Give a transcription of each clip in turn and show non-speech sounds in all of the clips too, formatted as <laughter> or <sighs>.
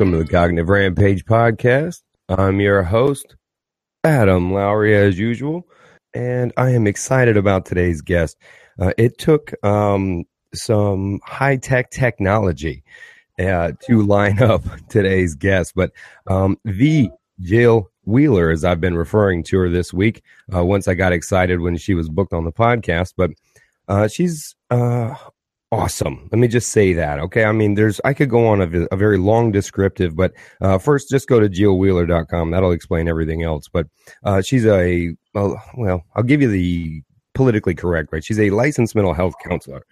Welcome to the Cognitive Rampage podcast. I'm your host, Adam Lowry, as usual, and I am excited about today's guest. Uh, it took um, some high tech technology uh, to line up <laughs> today's guest, but um, the Jill Wheeler, as I've been referring to her this week, uh, once I got excited when she was booked on the podcast, but uh, she's uh, awesome. Let me just say that. Okay. I mean, there's, I could go on a, a very long descriptive, but uh, first just go to jillwheeler.com. That'll explain everything else. But uh, she's a, well, I'll give you the politically correct, right? She's a licensed mental health counselor.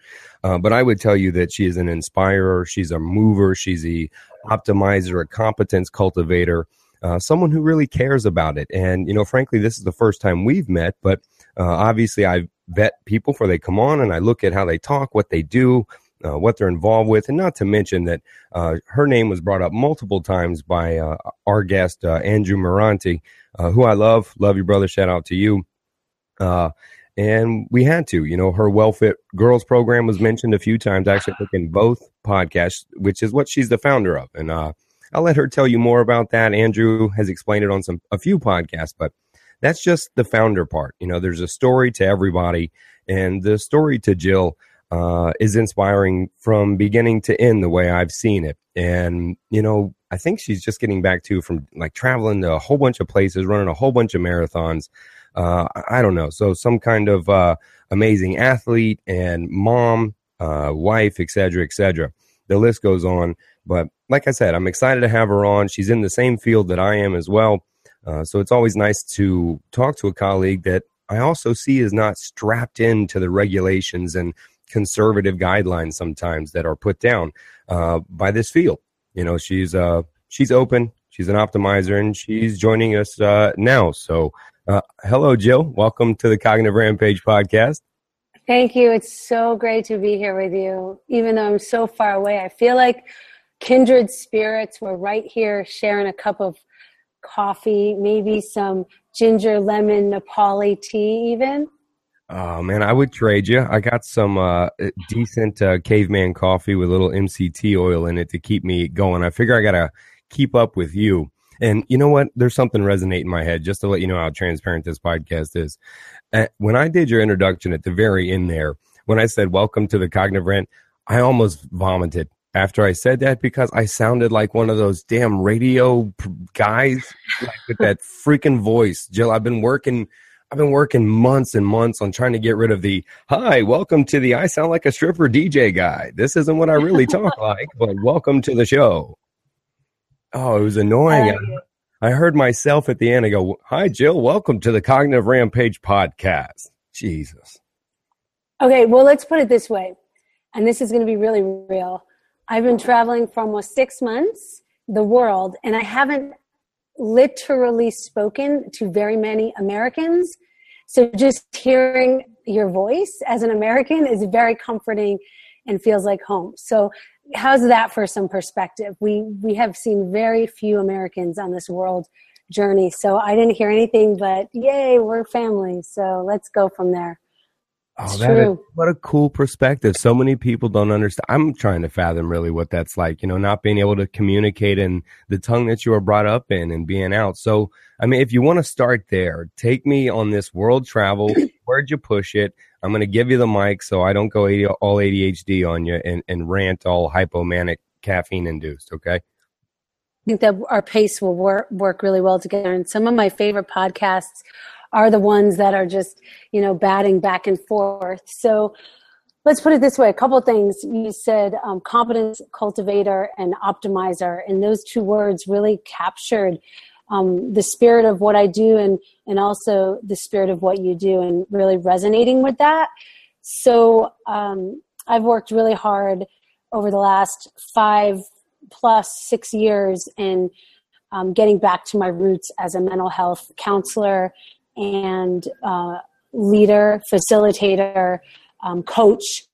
Uh, but I would tell you that she is an inspirer. She's a mover. She's a optimizer, a competence cultivator, uh, someone who really cares about it. And, you know, frankly, this is the first time we've met, but uh, obviously I've vet people before they come on and I look at how they talk, what they do, uh, what they're involved with, and not to mention that uh, her name was brought up multiple times by uh, our guest uh, Andrew Moranti, uh, who I love. Love you, brother. Shout out to you. Uh, and we had to, you know, her WellFit Girls program was mentioned a few times. Actually, in both podcasts, which is what she's the founder of, and I'll let her tell you more about that. Andrew has explained it on some a few podcasts, but that's just the founder part. You know, there's a story to everybody, and the story to Jill uh, is inspiring from beginning to end the way I've seen it. And you know, I think she's just getting back to from like traveling to a whole bunch of places, running a whole bunch of marathons. Uh, I don't know. So some kind of uh, amazing athlete and mom, uh, wife, etc., etc. The list goes on. But like I said, I'm excited to have her on. She's in the same field that I am as well. Uh, so it's always nice to talk to a colleague that I also see is not strapped into the regulations and conservative guidelines sometimes that are put down uh, by this field. You know, she's uh, she's open, she's an optimizer, and she's joining us uh, now. So, uh, hello, Jill. Welcome to the Cognitive Rampage podcast. Thank you. It's so great to be here with you. Even though I'm so far away, I feel like kindred spirits. We're right here sharing a cup of coffee, maybe some ginger lemon Nepali tea, even. Oh man, I would trade you. I got some uh, decent uh, caveman coffee with a little MCT oil in it to keep me going. I figure I gotta keep up with you. And you know what? There's something resonate in my head just to let you know how transparent this podcast is. Uh, when I did your introduction at the very end there, when I said "Welcome to the Cognitive Rant," I almost vomited after I said that because I sounded like one of those damn radio guys like, with that <laughs> freaking voice. Jill, I've been working. I've been working months and months on trying to get rid of the hi, welcome to the I sound like a stripper DJ guy. This isn't what I really talk <laughs> like, but welcome to the show. Oh, it was annoying. I, I heard myself at the end. I go, hi, Jill, welcome to the Cognitive Rampage podcast. Jesus. Okay, well, let's put it this way. And this is going to be really real. I've been traveling for almost six months, the world, and I haven't literally spoken to very many Americans. So just hearing your voice as an American is very comforting and feels like home. So how's that for some perspective? We we have seen very few Americans on this world journey. So I didn't hear anything but yay, we're family. So let's go from there. Oh, that is, what a cool perspective. So many people don't understand. I'm trying to fathom really what that's like, you know, not being able to communicate in the tongue that you were brought up in and being out. So, I mean, if you want to start there, take me on this world travel. <clears throat> Where'd you push it? I'm going to give you the mic so I don't go all ADHD on you and, and rant all hypomanic caffeine induced. Okay. I think that our pace will work, work really well together. And some of my favorite podcasts are the ones that are just, you know, batting back and forth. So let's put it this way a couple things. You said um, competence cultivator and optimizer, and those two words really captured um, the spirit of what I do and, and also the spirit of what you do, and really resonating with that. So um, I've worked really hard over the last five plus six years in um, getting back to my roots as a mental health counselor and uh, leader, facilitator, um, coach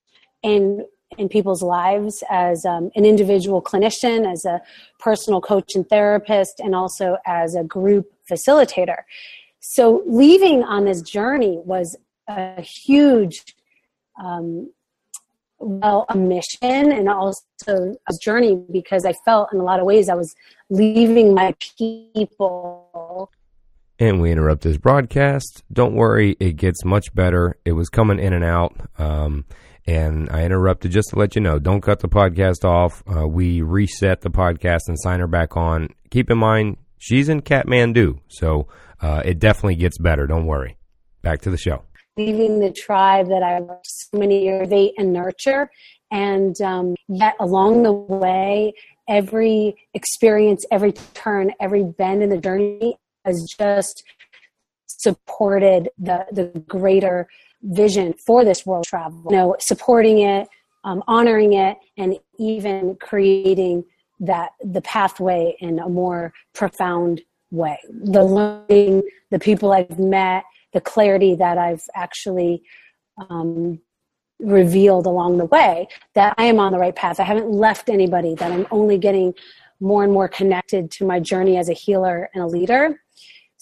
in in people's lives as um, an individual clinician, as a personal coach and therapist, and also as a group facilitator. So leaving on this journey was a huge um, well a mission and also a journey because I felt in a lot of ways I was leaving my people. And we interrupt this broadcast. Don't worry, it gets much better. It was coming in and out. Um, and I interrupted just to let you know don't cut the podcast off. Uh, we reset the podcast and sign her back on. Keep in mind, she's in Kathmandu, so uh, it definitely gets better. Don't worry. Back to the show. Leaving the tribe that I worked so many years, they and nurture, and um, yet along the way, every experience, every turn, every bend in the journey has just supported the the greater vision for this world travel. You know, supporting it, um, honoring it, and even creating that the pathway in a more profound way. The learning, the people I've met, the clarity that I've actually um, revealed along the way that I am on the right path. I haven't left anybody, that I'm only getting more and more connected to my journey as a healer and a leader.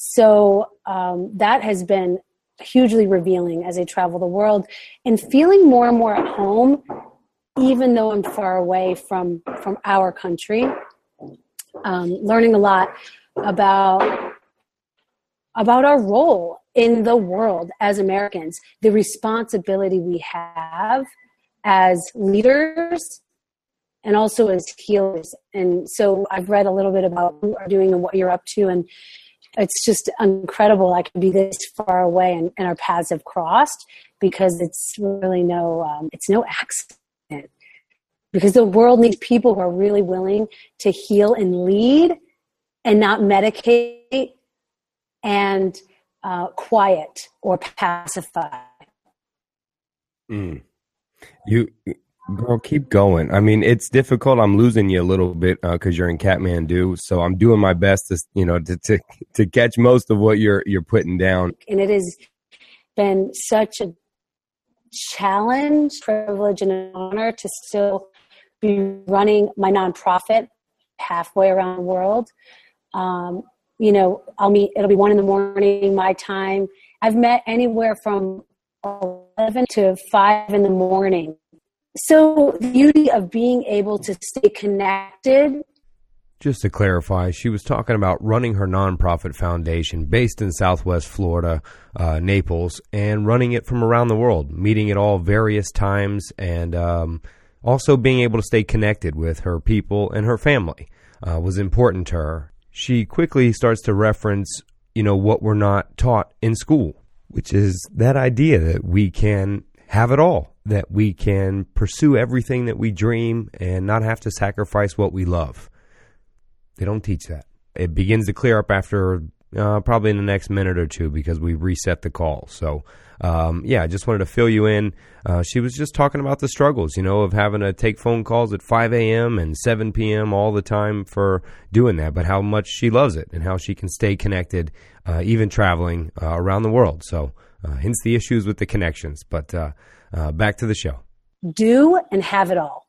So um, that has been hugely revealing as I travel the world and feeling more and more at home, even though I'm far away from, from our country. Um, learning a lot about about our role in the world as Americans, the responsibility we have as leaders and also as healers. And so I've read a little bit about what you're doing and what you're up to, and it's just incredible I can be this far away and, and our paths have crossed because it's really no um, it's no accident because the world needs people who are really willing to heal and lead and not medicate and uh, quiet or pacify. Mm. You Girl, keep going. I mean, it's difficult. I'm losing you a little bit because uh, you're in Kathmandu, so I'm doing my best to, you know, to, to to catch most of what you're you're putting down. And it has been such a challenge, privilege, and an honor to still be running my nonprofit halfway around the world. Um, you know, I'll meet. It'll be one in the morning, my time. I've met anywhere from eleven to five in the morning so the beauty of being able to stay connected just to clarify, she was talking about running her nonprofit foundation based in Southwest Florida, uh, Naples, and running it from around the world, meeting at all various times, and um, also being able to stay connected with her people and her family uh, was important to her. She quickly starts to reference, you know, what we're not taught in school, which is that idea that we can have it all that we can pursue everything that we dream and not have to sacrifice what we love. They don't teach that. It begins to clear up after uh, probably in the next minute or two because we reset the call. So, um, yeah, I just wanted to fill you in. Uh, she was just talking about the struggles, you know, of having to take phone calls at 5 a.m. and 7 p.m. all the time for doing that, but how much she loves it and how she can stay connected, uh, even traveling uh, around the world. So, uh, hence the issues with the connections. But uh, back to the show. Do and have it all.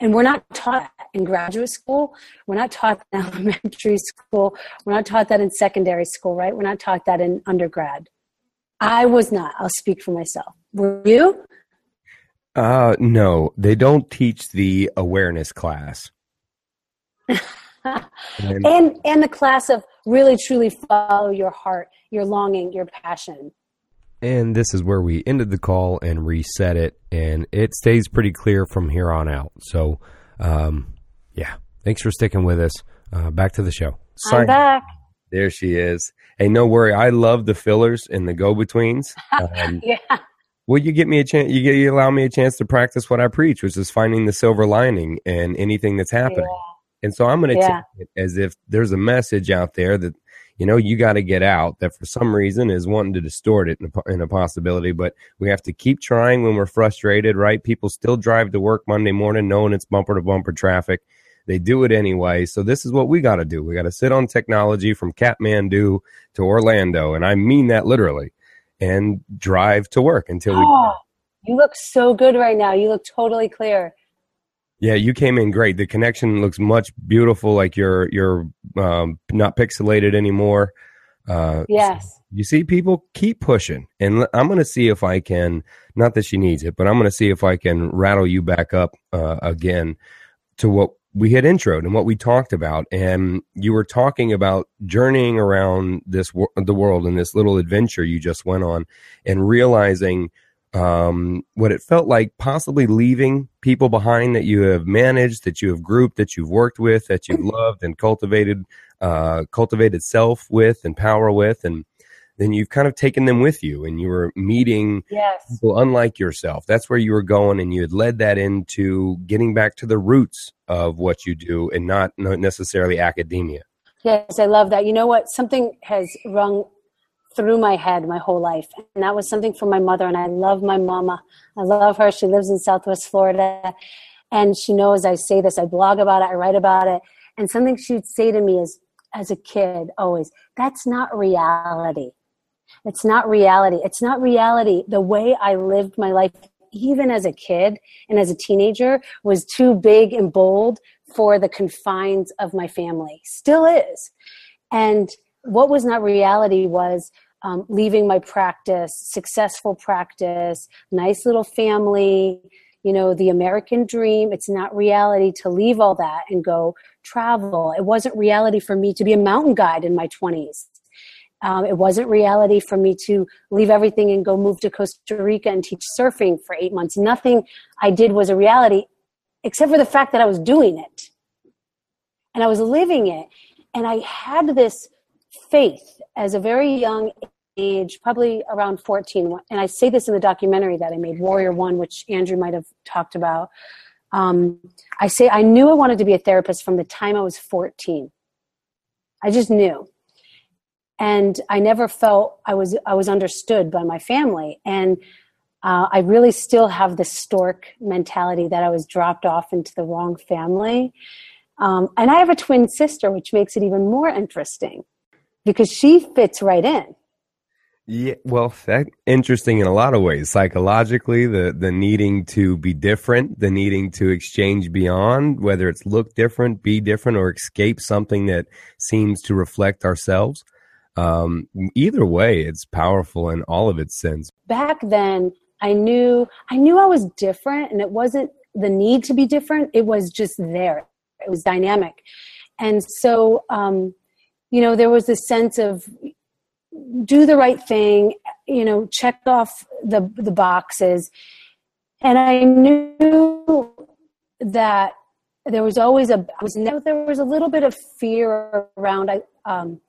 And we're not taught in graduate school. We're not taught in <laughs> elementary school. We're not taught that in secondary school, right? We're not taught that in undergrad. I was not. I'll speak for myself. Were you? Uh, no, they don't teach the awareness class. <laughs> and and the class of really truly follow your heart, your longing, your passion. And this is where we ended the call and reset it, and it stays pretty clear from here on out. So, um, yeah, thanks for sticking with us. Uh, back to the show. Sorry. I'm back. There she is. Hey, no worry. I love the fillers and the go betweens. Um, <laughs> yeah. Well, you get me a chance. You get you allow me a chance to practice what I preach, which is finding the silver lining in anything that's happening. Yeah. And so I'm going to yeah. take it as if there's a message out there that you know, you got to get out that for some reason is wanting to distort it in a, in a, possibility. But we have to keep trying when we're frustrated, right? People still drive to work Monday morning knowing it's bumper to bumper traffic. They do it anyway. So this is what we got to do. We got to sit on technology from Kathmandu to Orlando. And I mean that literally and drive to work until we. Oh, you look so good right now. You look totally clear. Yeah, you came in great. The connection looks much beautiful. Like you're you're um, not pixelated anymore. Uh, yes. You see, people keep pushing, and I'm going to see if I can. Not that she needs it, but I'm going to see if I can rattle you back up uh, again to what we had introed and what we talked about. And you were talking about journeying around this the world and this little adventure you just went on, and realizing um, what it felt like possibly leaving people behind that you have managed, that you have grouped, that you've worked with, that you've loved and cultivated, uh, cultivated self with and power with, and then you've kind of taken them with you, and you were meeting yes. people unlike yourself. That's where you were going, and you had led that into getting back to the roots of what you do, and not, not necessarily academia. Yes, I love that. You know what? Something has rung through my head my whole life. And that was something from my mother. And I love my mama. I love her. She lives in Southwest Florida. And she knows I say this. I blog about it. I write about it. And something she'd say to me is, as a kid, always, that's not reality. It's not reality. It's not reality. The way I lived my life, even as a kid and as a teenager, was too big and bold for the confines of my family. Still is. And what was not reality was um, leaving my practice, successful practice, nice little family, you know, the American dream. It's not reality to leave all that and go travel. It wasn't reality for me to be a mountain guide in my 20s. Um, it wasn't reality for me to leave everything and go move to Costa Rica and teach surfing for eight months. Nothing I did was a reality except for the fact that I was doing it and I was living it. And I had this faith as a very young age, probably around 14. And I say this in the documentary that I made, Warrior One, which Andrew might have talked about. Um, I say I knew I wanted to be a therapist from the time I was 14. I just knew. And I never felt I was I was understood by my family. And uh, I really still have the stork mentality that I was dropped off into the wrong family. Um, and I have a twin sister, which makes it even more interesting because she fits right in. Yeah, well, that interesting in a lot of ways. Psychologically, the the needing to be different, the needing to exchange beyond, whether it's look different, be different, or escape something that seems to reflect ourselves. Um, either way, it's powerful in all of its sense. Back then, I knew I knew I was different, and it wasn't the need to be different. It was just there. It was dynamic, and so um, you know, there was this sense of do the right thing, you know, check off the the boxes. And I knew that there was always a I was there was a little bit of fear around I um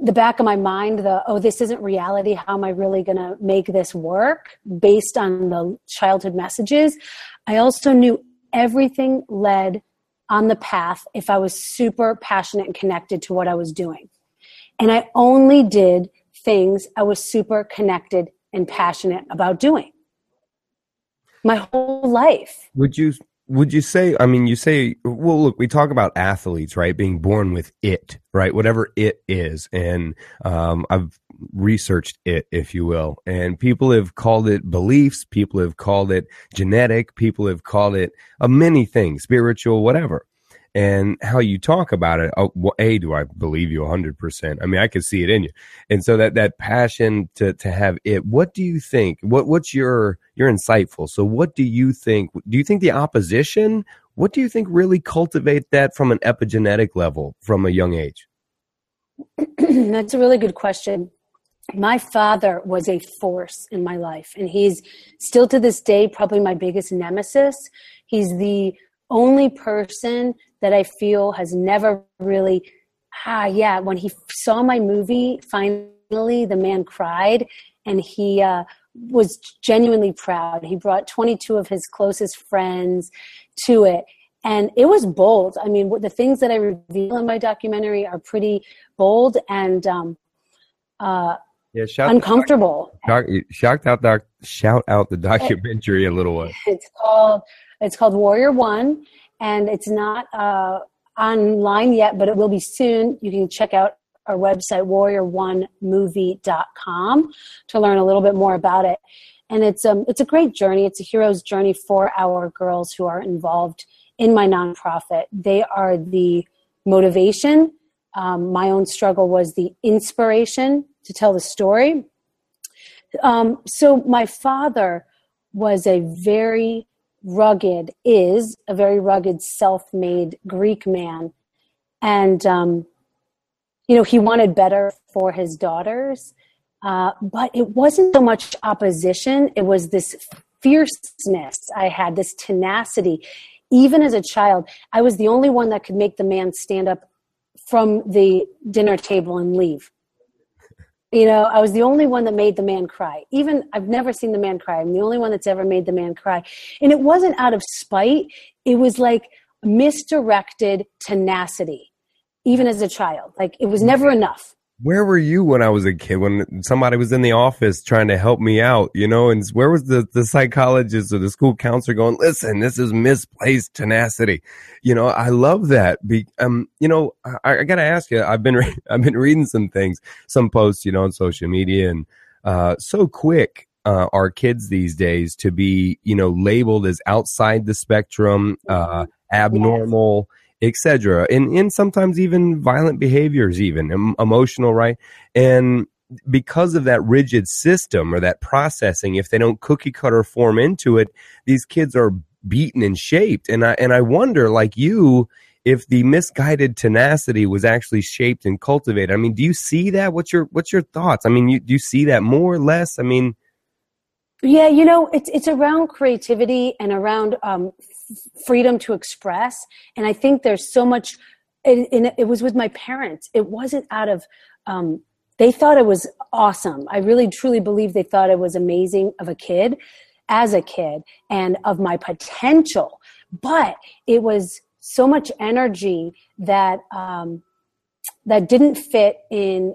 the back of my mind the oh this isn't reality how am i really going to make this work based on the childhood messages i also knew everything led on the path if I was super passionate and connected to what I was doing. And I only did things I was super connected and passionate about doing. My whole life. Would you would you say i mean you say well look we talk about athletes right being born with it right whatever it is and um, i've researched it if you will and people have called it beliefs people have called it genetic people have called it uh, many things spiritual whatever and how you talk about it. Oh, well, a, do I believe you 100%? I mean, I can see it in you. And so that, that passion to, to have it, what do you think? What, what's your, you're insightful. So what do you think? Do you think the opposition, what do you think really cultivate that from an epigenetic level from a young age? <clears throat> That's a really good question. My father was a force in my life, and he's still to this day probably my biggest nemesis. He's the only person that I feel has never really, ah, yeah, when he saw my movie, finally, the man cried and he uh, was genuinely proud. He brought 22 of his closest friends to it. And it was bold. I mean, the things that I reveal in my documentary are pretty bold and um, uh, yeah, shout uncomfortable. Shout, shout out, doc, shout out the documentary a little way. It's called it's called Warrior One, and it's not uh, online yet, but it will be soon. You can check out our website, warrior1movie.com, to learn a little bit more about it. And it's um, it's a great journey. It's a hero's journey for our girls who are involved in my nonprofit. They are the motivation. um, my own struggle was the inspiration to tell the story. Um, so my father was a very rugged, is a very rugged, self-made Greek man, and um, you know he wanted better for his daughters, uh, but it wasn't so much opposition; it was this fierceness I had, this tenacity. Even as a child, I was the only one that could make the man stand up from the dinner table and leave. You know, I was the only one that made the man cry. Even I've never seen the man cry. I'm the only one that's ever made the man cry. And it wasn't out of spite, it was like misdirected tenacity, even as a child. Like it was never enough where were you when I was a kid? When somebody was in the office trying to help me out, you know, and where was the, the psychologist or the school counselor going, listen, this is misplaced tenacity. You know, I love that. Be, um, you know, I, I gotta ask you, I've been, re- <laughs> I've been reading some things, some posts, you know, on social media and, uh, so quick, uh, are kids these days to be, you know, labeled as outside the spectrum, uh, abnormal. Yes etc. And and sometimes even violent behaviors, even em- emotional, right? And because of that rigid system or that processing, if they don't cookie cutter form into it, these kids are beaten and shaped. And I and I wonder, like you, if the misguided tenacity was actually shaped and cultivated. I mean, do you see that? What's your what's your thoughts? I mean, you, do you see that more or less? I mean, yeah, you know, it's it's around creativity and around um, freedom to express, and I think there's so much. It, it was with my parents. It wasn't out of. Um, they thought it was awesome. I really truly believe they thought it was amazing of a kid, as a kid, and of my potential. But it was so much energy that um, that didn't fit in.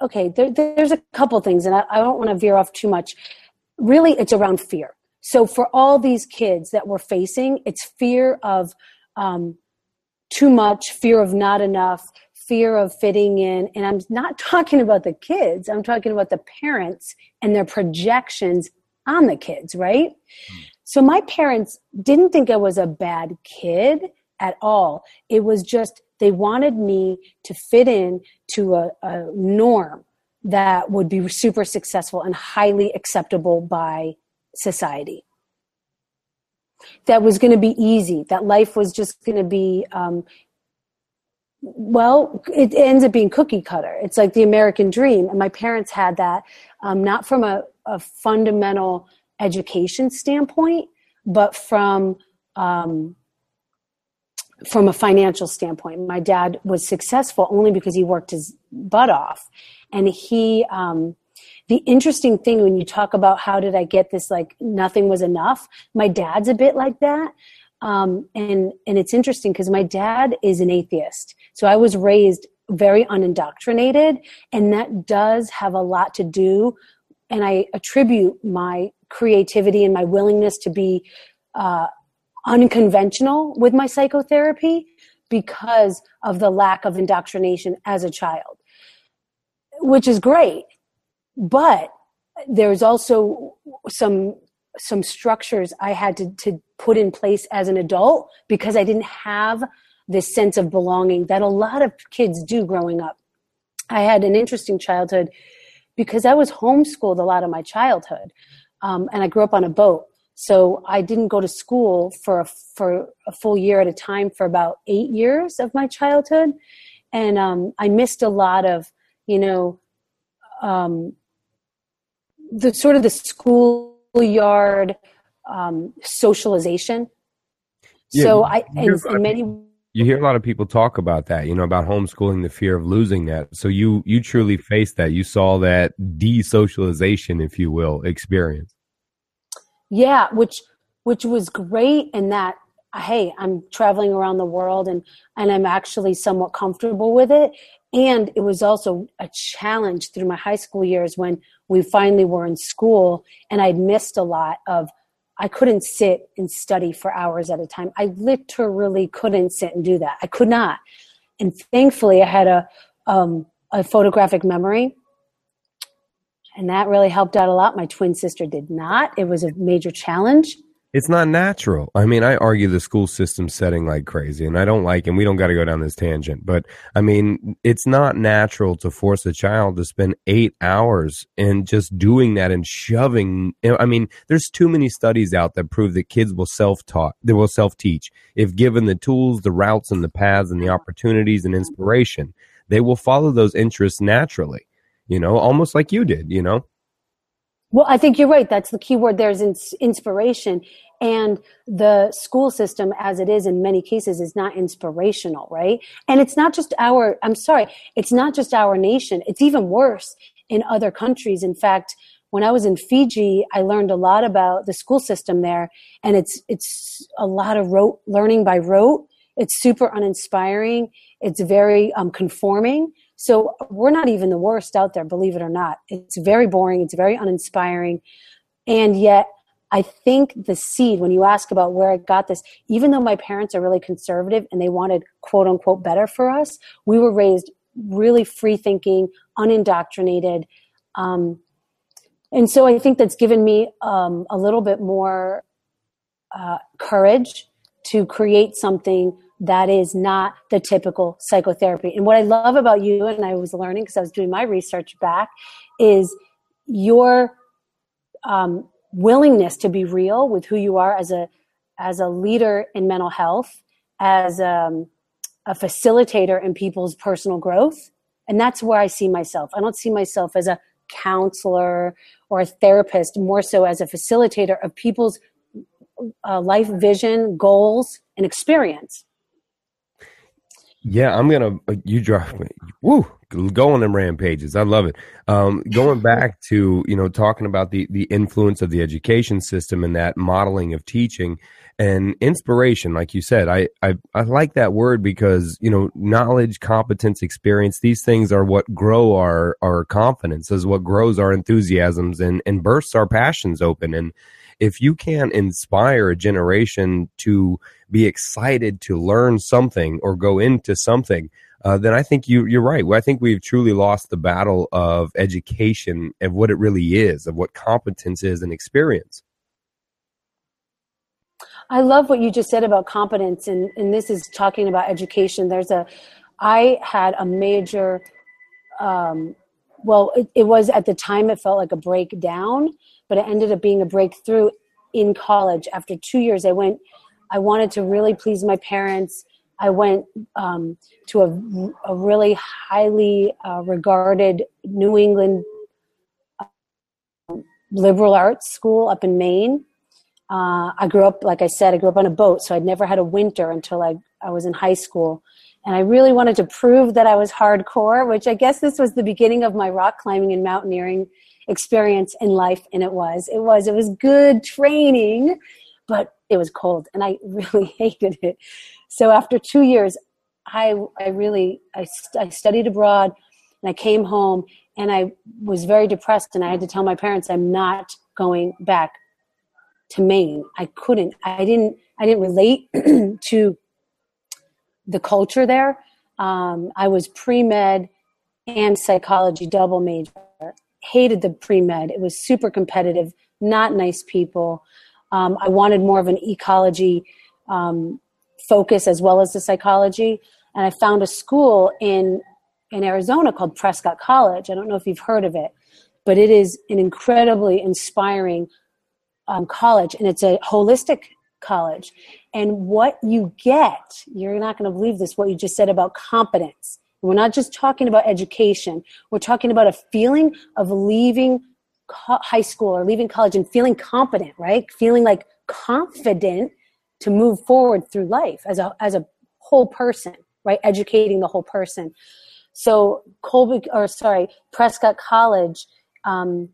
Okay, there, there's a couple things, and I, I don't want to veer off too much really it's around fear. So for all these kids that we're facing, it's fear of um, too much, fear of not enough, fear of fitting in. And I'm not <laughs> talking about the kids, I'm talking about the parents and their projections on the kids, right? Mm. So my parents didn't think I was a bad kid at all. It was just they wanted me to fit in to a, a norm that would be super successful and highly acceptable by society. That was going to be easy. That life was just going to be, um, well, it ends up being cookie cutter. It's like the American dream. And my parents had that, um, not from a, a, fundamental education standpoint, but from um, from a financial standpoint. My dad was successful only because he worked his butt off. And he, um, the interesting thing when you talk about how did I get this, like nothing was enough, my dad's a bit like that. Um, and, and it's interesting because my dad is an atheist. So I was raised very unindoctrinated and that does have a lot to do. And I attribute my creativity and my willingness to be, uh, unconventional with my psychotherapy because of the lack of indoctrination as a child, which is great. But there's also some some structures I had to, to put in place as an adult because I didn't have this sense of belonging that a lot of kids do growing up. I had an interesting childhood because I was homeschooled a lot of my childhood. Um, and I grew up on a boat. So I didn't go to school for a, for a full year at a time for about eight years of my childhood, and um, I missed a lot of you know um, the sort of the schoolyard um, socialization. Yeah, so I and in many you hear a lot of people talk about that, you know, about homeschooling, the fear of losing that. So you you truly faced that. You saw that desocialization, if you will, experience. Yeah, which which was great in that hey, I'm traveling around the world and and I'm actually somewhat comfortable with it. And it was also a challenge through my high school years when we finally were in school and I'd missed a lot of I couldn't sit and study for hours at a time. I literally couldn't sit and do that. I could not. And thankfully I had a um, a photographic memory and that really helped out a lot. My twin sister did not. It was a major challenge it's not natural. I mean, I argue the school system setting like crazy, and I don't like, and we don't got to go down this tangent, but I mean, it's not natural to force a child to spend eight hours and just doing that and shoving. I mean, there's too many studies out that prove that kids will self taught, they will self teach if given the tools, the routes, and the paths, and the opportunities and inspiration. They will follow those interests naturally, you know, almost like you did, you know. Well, I think you're right. That's the key word. There's inspiration. And the school system as it is in many cases is not inspirational right? And it's not just our i'm sorry it's not just our nation. It's even worse in other countries. In fact when i was in fiji i learned a lot about the school system there. And it's it's a lot of rote learning by rote. It's super uninspiring. It's very um, conforming so we're not even the worst out there believe it or not. It's very boring. It's very uninspiring. And yet I think the seed, when you ask about where I got this, even though my parents are really conservative and they wanted quote unquote better for us, we were raised really free thinking, unindoctrinated. Um, and so I think that's given me um, a little bit more uh, courage to create something that is not the typical psychotherapy. And what I love about you, and I was learning because I was doing my research back, is your um, willingness to be real with who you are as a as a leader in mental health, as um, a facilitator in people's personal growth, and that's where I see myself. I don't see myself as a counselor or a therapist, more so as a facilitator of people's uh, life vision, goals, and experience. Yeah, I'm gonna. Uh, you drive me. Woo! going them rampages. I love it. Um, going back to you know talking about the the influence of the education system and that modeling of teaching and inspiration, like you said, I I, I like that word because you know knowledge, competence, experience. These things are what grow our our confidence. Is what grows our enthusiasms and and bursts our passions open and if you can't inspire a generation to be excited to learn something or go into something, uh, then I think you you're right. I think we've truly lost the battle of education of what it really is, of what competence is and experience. I love what you just said about competence, and, and this is talking about education. There's a, I had a major, um, well, it, it was at the time it felt like a breakdown but it ended up being a breakthrough in college. After two years, I went, I wanted to really please my parents. I went um, to a, a, really highly uh, regarded New England uh, liberal arts school up in Maine. Uh, I grew up, like I said, I grew up on a boat, so I'd never had a winter until I, I was in high school. And I really wanted to prove that I was hardcore, which I guess this was the beginning of my rock climbing and mountaineering experience in life and it was. It was it was good training but it was cold and i <laughs> really hated it. So after two years i i really i, I studied abroad and i came home and i was very depressed and i had to tell my parents i'm not going back to maine. I couldn't i didn't i didn't relate <clears throat> to the culture there. Um, i was pre-med and psychology double major hated the pre med. It was super competitive, not nice people. Um, I wanted more of an ecology um, focus as well as the psychology. And I found a school in in Arizona called Prescott College. I don't know if you've heard of it, but it is an incredibly inspiring um, college, and it's a holistic college. And what you get, you're not going to believe this, what you just said about competence. We're not just talking about education. We're talking about a feeling of leaving high school or leaving college and feeling competent, right? Feeling like confident to move forward through life as a as a whole person, right? Educating the whole person. So Colby, or sorry, Prescott College, um,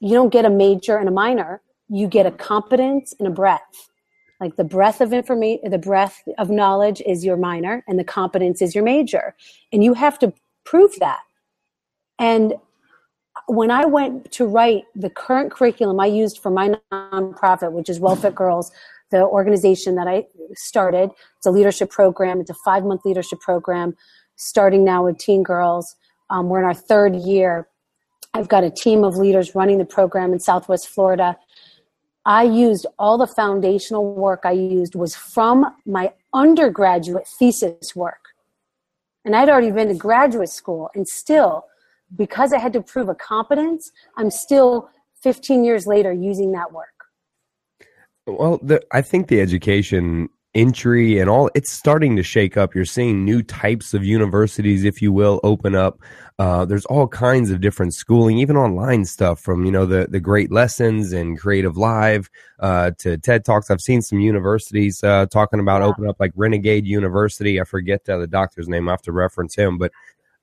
you don't get a major and a minor. You get a competence and a breadth. Like the breadth of information, the breadth of knowledge is your minor and the competence is your major. And you have to prove that. And when I went to write the current curriculum I used for my nonprofit, which is WellFit Girls, the organization that I started, it's a leadership program. It's a five month leadership program starting now with teen girls. Um, we're in our third year. I've got a team of leaders running the program in Southwest Florida I used all the foundational work I used was from my undergraduate thesis work. And I'd already been to graduate school and still, because I had to prove a competence, I'm still 15 years later using that work. Well, the, I think the education entry and all it's starting to shake up. You're seeing new types of universities, if you will, open up. Uh, there's all kinds of different schooling, even online stuff from you know the the great lessons and CreativeLive uh, to TED talks. I've seen some universities uh, talking about yeah. open up like Renegade University. I forget the doctor's name. I have to reference him, but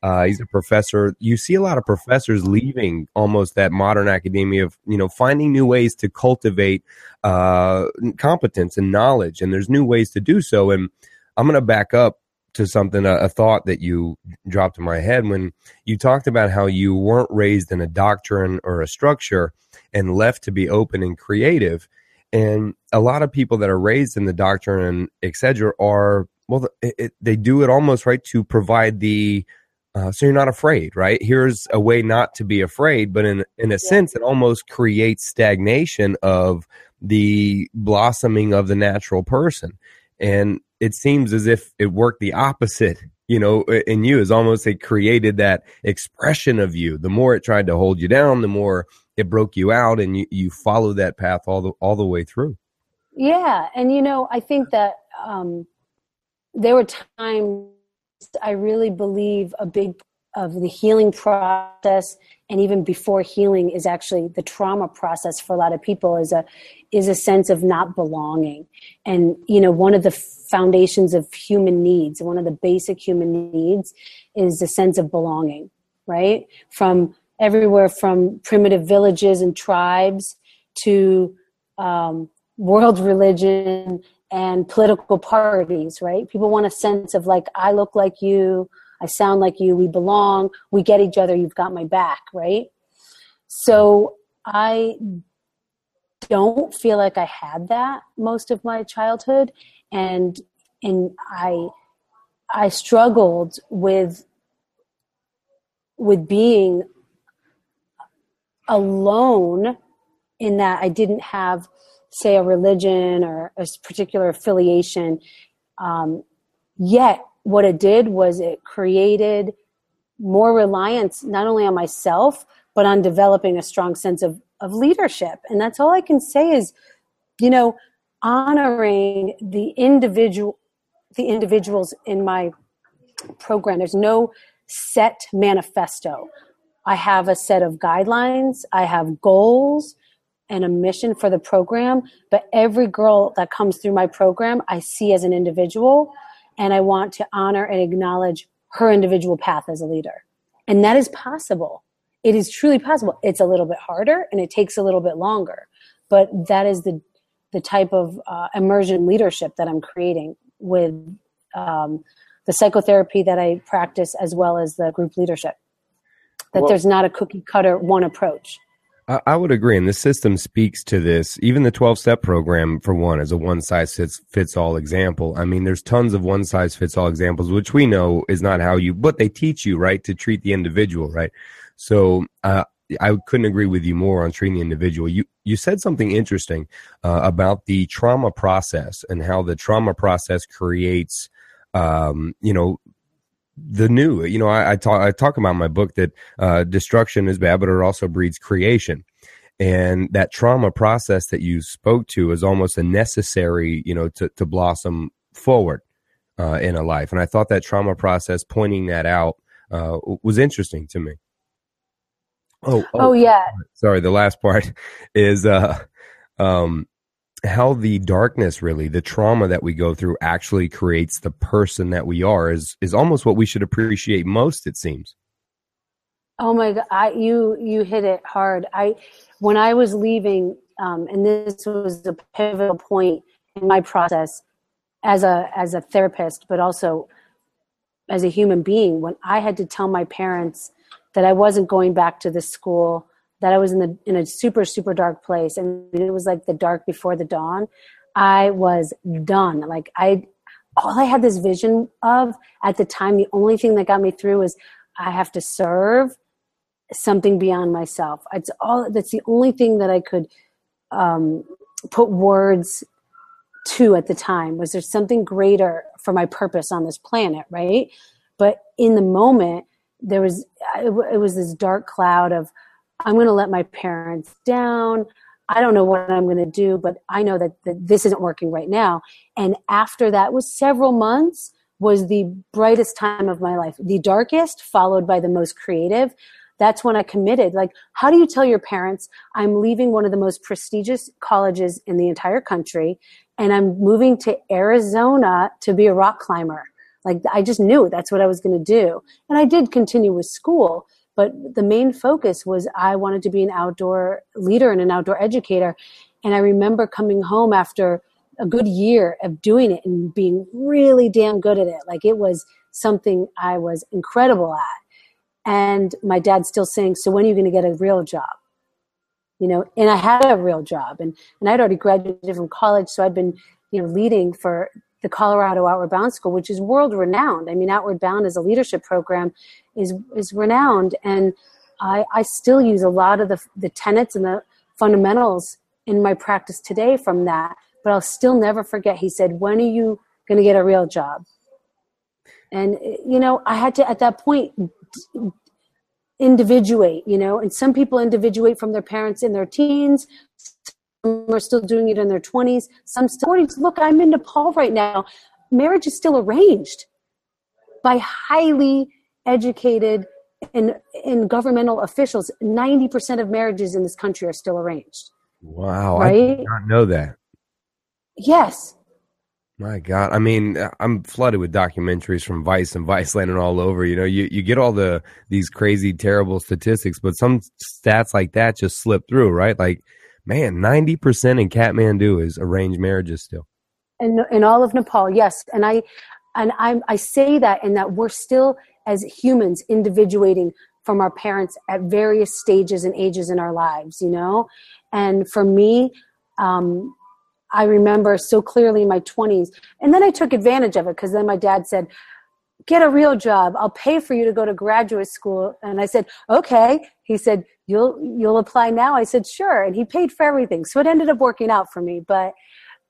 uh, he's a professor. You see a lot of professors leaving almost that modern academia of you know finding new ways to cultivate uh, competence and knowledge, and there's new ways to do so. And I'm going to back up to something a, a, thought that you dropped in my head when you talked about how you weren't raised in a doctrine or a structure and left to be open and creative. And a lot of people that are raised in the doctrine and etc. are well, it, it, they do it almost right to provide the uh, so you're not afraid, right? Here's a way not to be afraid, but in in a yeah. sense, it almost creates stagnation of the blossoming of the natural person, and it seems as if it worked the opposite. You know, in you is almost it created that expression of you. The more it tried to hold you down, the more it broke you out, and you you follow that path all the all the way through. Yeah, and you know, I think that um, there were times I really believe a big of the healing process and even before healing is actually the trauma process for a lot of people is a is a sense of not belonging. And you know one of the foundations of human needs one of the basic human needs is a sense of belonging right? From everywhere from primitive villages and tribes to um, world religion and political parties, right? People want a sense of like, I look like you, I sound like you, we belong, we get each other, you've got my back, right? So I don't feel like I had that most of my childhood and and I I struggled with with being alone in that I didn't have say a religion or a particular affiliation. Um, yet, what it did was it created more reliance not only on myself but on developing a strong sense of, of leadership. And that's all I can say is, you know, honoring the individual, the individuals in my program. There's no set manifesto. I have a set of guidelines. I have goals and a mission for the program, but every girl that comes through my program, I see as an individual, and I want to honor and acknowledge her individual path as a leader. And that is possible. It is truly possible. It's a little bit harder and it takes a little bit longer, but that is the the type of uh, immersion leadership that I'm creating with um, the psychotherapy that I practice as well as the group leadership. That well, there's not a cookie cutter one approach. I would agree. And the system speaks to this. Even the 12 step program, for one, is a one size fits, fits all example. I mean, there's tons of one size fits all examples, which we know is not how you, but they teach you, right, to treat the individual, right? So, uh, I couldn't agree with you more on treating the individual. You you said something interesting uh, about the trauma process and how the trauma process creates, um, you know, the new. You know, I, I talk I talk about my book that uh, destruction is bad, but it also breeds creation. And that trauma process that you spoke to is almost a necessary, you know, to, to blossom forward uh, in a life. And I thought that trauma process, pointing that out, uh, was interesting to me. Oh, oh, oh, yeah. Sorry, the last part <laughs> is uh, um, how the darkness really the trauma that we go through actually creates the person that we are is is almost what we should appreciate most it seems. Oh my god I, you you hit it hard. I when i was leaving um, and this was a pivotal point in my process as a as a therapist but also as a human being when i had to tell my parents that i wasn't going back to the school that I was in the in a super super dark place, and it was like the dark before the dawn. I was done. Like I, all I had this vision of at the time. The only thing that got me through was I have to serve something beyond myself. It's all. That's the only thing that I could um, put words to at the time. Was there something greater for my purpose on this planet, right? But in the moment, there was it was this dark cloud of I'm going to let my parents down. I don't know what I'm going to do, but I know that, that this isn't working right now. And after that was several months was the brightest time of my life. The darkest followed by the most creative. That's when I committed. Like, how do you tell your parents I'm leaving one of the most prestigious colleges in the entire country and I'm moving to Arizona to be a rock climber? Like, I just knew that's what I was going to do. And I did continue with school, but the main focus was I wanted to be an outdoor leader and an outdoor educator. And I remember coming home after a good year of doing it and being really damn good at it. Like it was something I was incredible at. And my dad still saying, So when are you going to get a real job? You know, and I had a real job and, and I'd already graduated from college. So I'd been, you know, leading for the Colorado Outward Bound School, which is world renowned. I mean, Outward Bound as a leadership program is is renowned, and I, I still use a lot of the the tenets and the fundamentals in my practice today from that. But I'll still never forget. He said, "When are you going to get a real job?" And you know, I had to at that point individuate. You know, and some people individuate from their parents in their teens are still doing it in their 20s, some still 40s. Look, I'm in Nepal right now. Marriage is still arranged by highly educated and, and governmental officials. 90% of marriages in this country are still arranged. Wow. Right? I did not know that. Yes. My God. I mean, I'm flooded with documentaries from Vice and Viceland and all over. You know, you, you get all the these crazy, terrible statistics, but some stats like that just slip through, right? Like man, 90% in Kathmandu is arranged marriages still. And in all of Nepal, yes. And I, and I, I say that in that we're still, as humans, individuating from our parents at various stages and ages in our lives, you know? And for me, um, I remember so clearly in my 20s. And then I took advantage of it because then my dad said, Get a real job. I'll pay for you to go to graduate school. And I said, Okay. He said, you'll you'll apply now? I said sure. And he paid for everything. So it ended up working out for me. But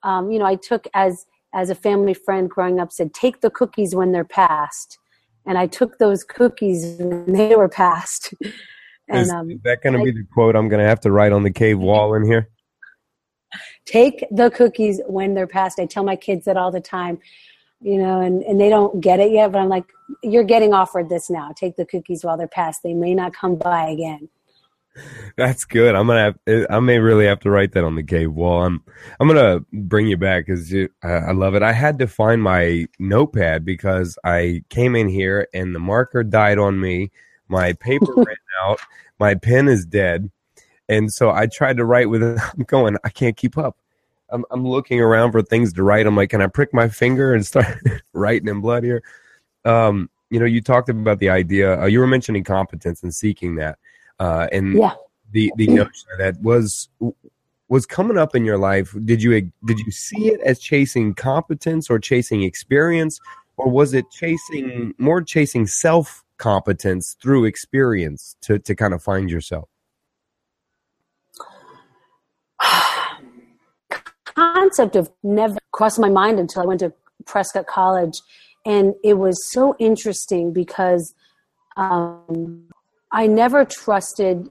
um, you know i took as as a family friend growing up said take the cookies when they're passed. And i took those cookies when they were passed. <laughs> And is, um, is that going to be the quote i'm going to have to write on the cave wall in here? Take the cookies when they're passed. I tell my kids that all the time you know and, and they don't get it yet but i'm like you're getting offered this now take the cookies while they're passed they may not come by again that's good. I'm gonna. Have, I may really have to write that on the cave wall. I'm. I'm gonna bring you back because I, I love it. I had to find my notepad because I came in here and the marker died on me. My paper <laughs> ran out. My pen is dead, and so I tried to write with it. <laughs> I'm going. I can't keep up. I'm. I'm looking around for things to write. I'm like, can I prick my finger and start <laughs> writing in blood here? Um. You know, you talked about the idea. Uh, you were mentioning competence and seeking that uh, and yeah. the the notion that was was coming up in your life. Did you did you see it as chasing competence or chasing experience, or was it chasing more chasing self competence through experience to to kind of find yourself? Concept of never crossed my mind until I went to Prescott College, and it was so interesting because um, I never trusted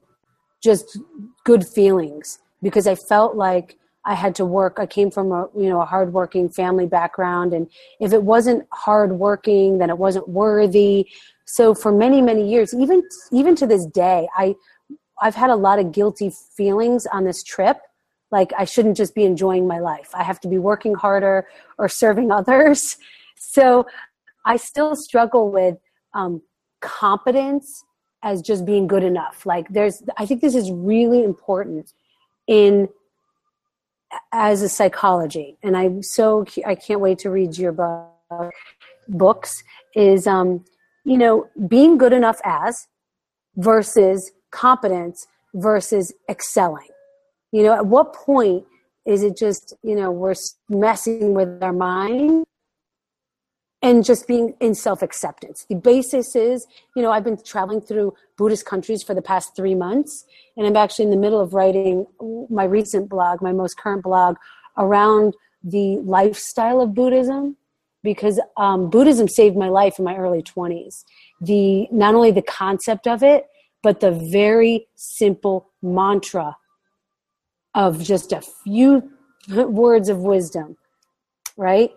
just good feelings because I felt like I had to work. I came from a you know a hardworking family background, and if it wasn't hardworking, then it wasn't worthy. So for many many years, even even to this day, I I've had a lot of guilty feelings on this trip. Like I shouldn't just be enjoying my life. I have to be working harder or serving <laughs> others. So I still struggle with um, competence as just being good enough. Like there's, I think this is really important in as a psychology, and I'm so I can't wait to read your book, books. Is um, you know, being good enough as versus competence versus excelling. You know, at what point is it just you know we're messing with our mind and just being in self acceptance. The basis is, you know, I've been traveling through Buddhist countries for the past three months, and I'm actually in the middle of writing my recent blog, my most current blog, around the lifestyle of Buddhism because um, Buddhism saved my life in my early 20s. The not only the concept of it, but the very simple mantra of just a few words of wisdom, right?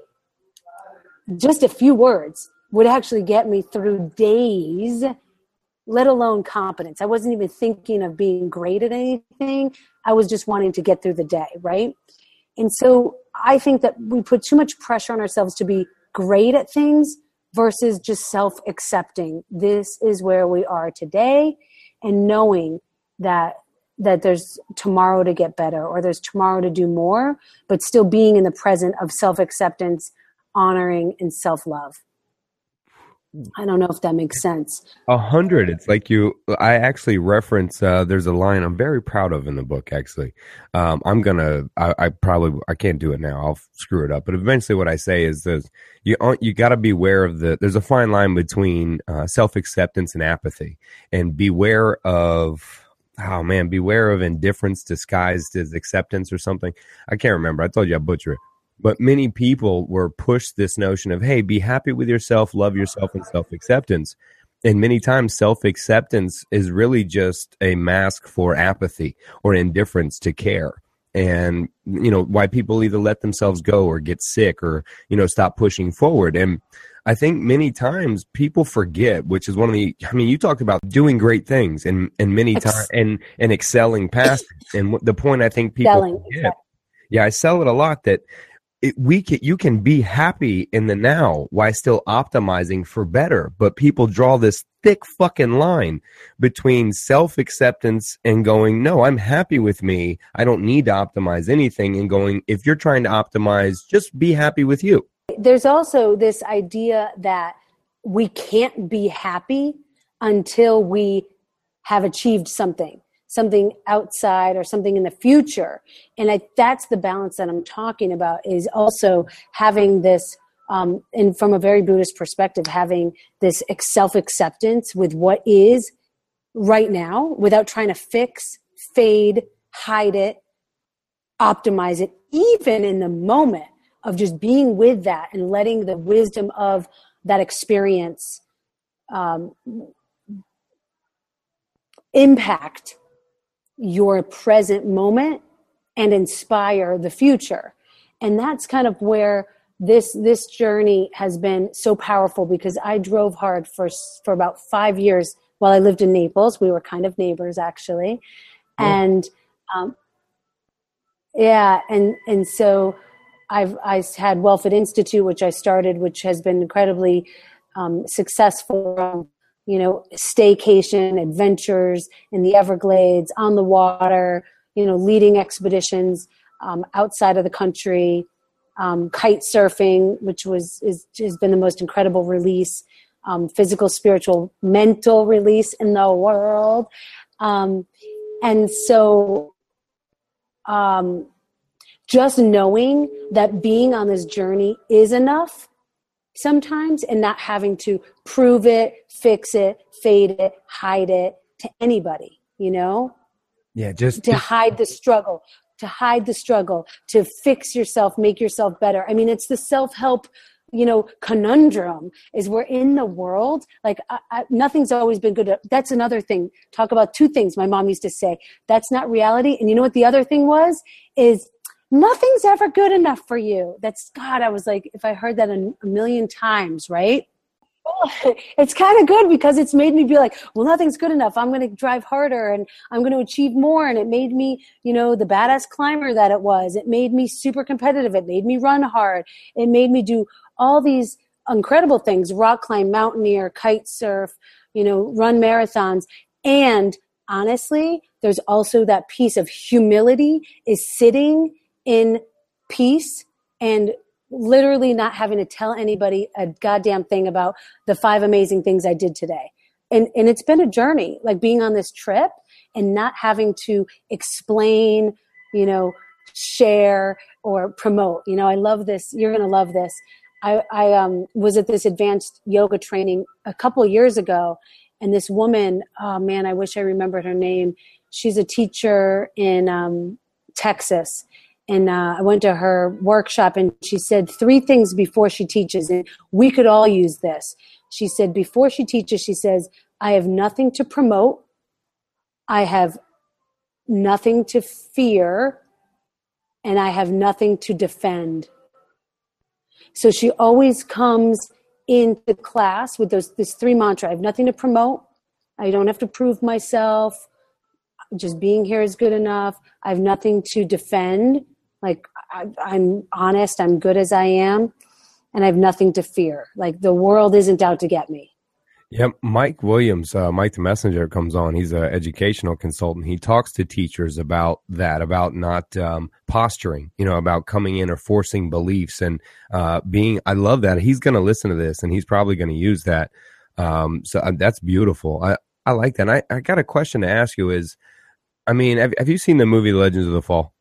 Just a few words would actually get me through days, let alone competence. I wasn't even thinking of being great at anything. I was just wanting to get through the day, right? And so I think that we put too much pressure on ourselves to be great at things versus just self accepting. This is where we are today and knowing that that there's tomorrow to get better or there's tomorrow to do more, but still being in the present of self acceptance, honoring, and self love. I don't know if that makes sense. A hundred. It's like you. I actually reference. Uh, there's a line I'm very proud of in the book. Actually, um, I'm gonna. I, I, probably. I can't do it now. I'll screw it up. But eventually, what I say is this: you you got to beware of the. There's a fine line between uh, self acceptance and apathy, and beware of. Oh man, beware of indifference disguised as acceptance or something. I can't remember. I told you I butcher it but many people were pushed this notion of hey be happy with yourself love yourself and self-acceptance and many times self-acceptance is really just a mask for apathy or indifference to care and you know why people either let themselves go or get sick or you know stop pushing forward and i think many times people forget which is one of the i mean you talked about doing great things and and many times and and excelling past and the point i think people Selling, forget, yeah i sell it a lot that it, we can, you can be happy in the now while still optimizing for better. But people draw this thick fucking line between self acceptance and going, no, I'm happy with me. I don't need to optimize anything. And going, if you're trying to optimize, just be happy with you. There's also this idea that we can't be happy until we have achieved something something outside or something in the future. And I, that's the balance that i'm talking about is also having this um, and from a very buddhist perspective having this self-acceptance with what is right now without trying to fix fade hide it optimize it even in the moment of just being with that and letting the wisdom of that experience um, impact your present moment and inspire the future. And that's kind of where this this journey has been so powerful because I drove hard for for about 5 years while I lived in Naples. We were kind of neighbors actually. Yeah. And um, yeah, and and so I've I had Wellfit Institute, which I started, which has been incredibly um, successful you know, staycation adventures in the Everglades, on the water, you know, leading expeditions um, outside of the country, um, kite surfing, which was is, has been the most incredible release, um, physical, spiritual, mental release in the world, um, and so um, just knowing that being on this journey is enough sometimes and not having to prove it, fix it, fade it, hide it to anybody, you know? Yeah, just to hide the struggle, to hide the struggle, to fix yourself, make yourself better. I mean, it's the self help you know conundrum is we're in the world. Like I, I, nothing's always been good. That's another thing. Talk about two things my mom used to say. That's not reality. And you know what the other thing was? Is nothing's ever good enough for you. That's God. I was like, if I heard that a, a million times, right? Oh. it's kind of good because it's made me be like, well, nothing's good enough. I'm going to drive harder and I'm going to achieve more. And it made me, you know, the badass climber that it was. It made me super competitive. It made me run hard. It made me do all these incredible things rock climb, mountaineer, kite surf, you know, run marathons. And honestly, there's also that piece of humility is sitting in peace and literally not having to tell anybody a goddamn thing about the five amazing things I did today. And and it's been a journey, like being on this trip and not having to explain, you know, share or promote. You know, I love this. You're going to love this. I, I um, was at this advanced yoga training a couple years ago, and this woman, oh man, I wish I remembered her name. She's a teacher in um, Texas, and uh, I went to her workshop, and she said three things before she teaches, and we could all use this. She said before she teaches, she says, "I have nothing to promote. I have nothing to fear, and I have nothing to defend." So she always comes into class with those this three mantra. I have nothing to promote. I don't have to prove myself. Just being here is good enough. I have nothing to defend. Like I, I'm honest. I'm good as I am, and I have nothing to fear. Like the world isn't out to get me. Yep, Mike Williams, uh, Mike the Messenger comes on. He's an educational consultant. He talks to teachers about that, about not um, posturing, you know, about coming in or forcing beliefs and uh, being. I love that. He's going to listen to this and he's probably going to use that. Um, so uh, that's beautiful. I, I like that. I, I got a question to ask you is, I mean, have, have you seen the movie Legends of the Fall?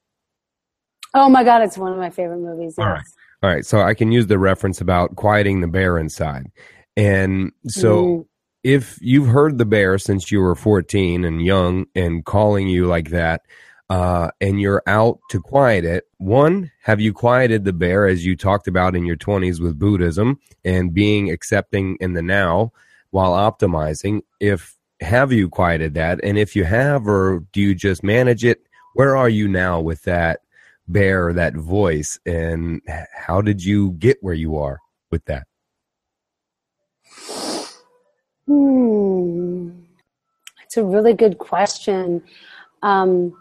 Oh my God, it's one of my favorite movies. Yes. All right. All right. So I can use the reference about quieting the bear inside. And so mm. if you've heard the bear since you were 14 and young and calling you like that, uh, and you're out to quiet it, one, have you quieted the bear as you talked about in your 20s with Buddhism and being accepting in the now while optimizing? If have you quieted that? And if you have, or do you just manage it? Where are you now with that bear, that voice? And how did you get where you are with that? Hmm. It's a really good question. Um,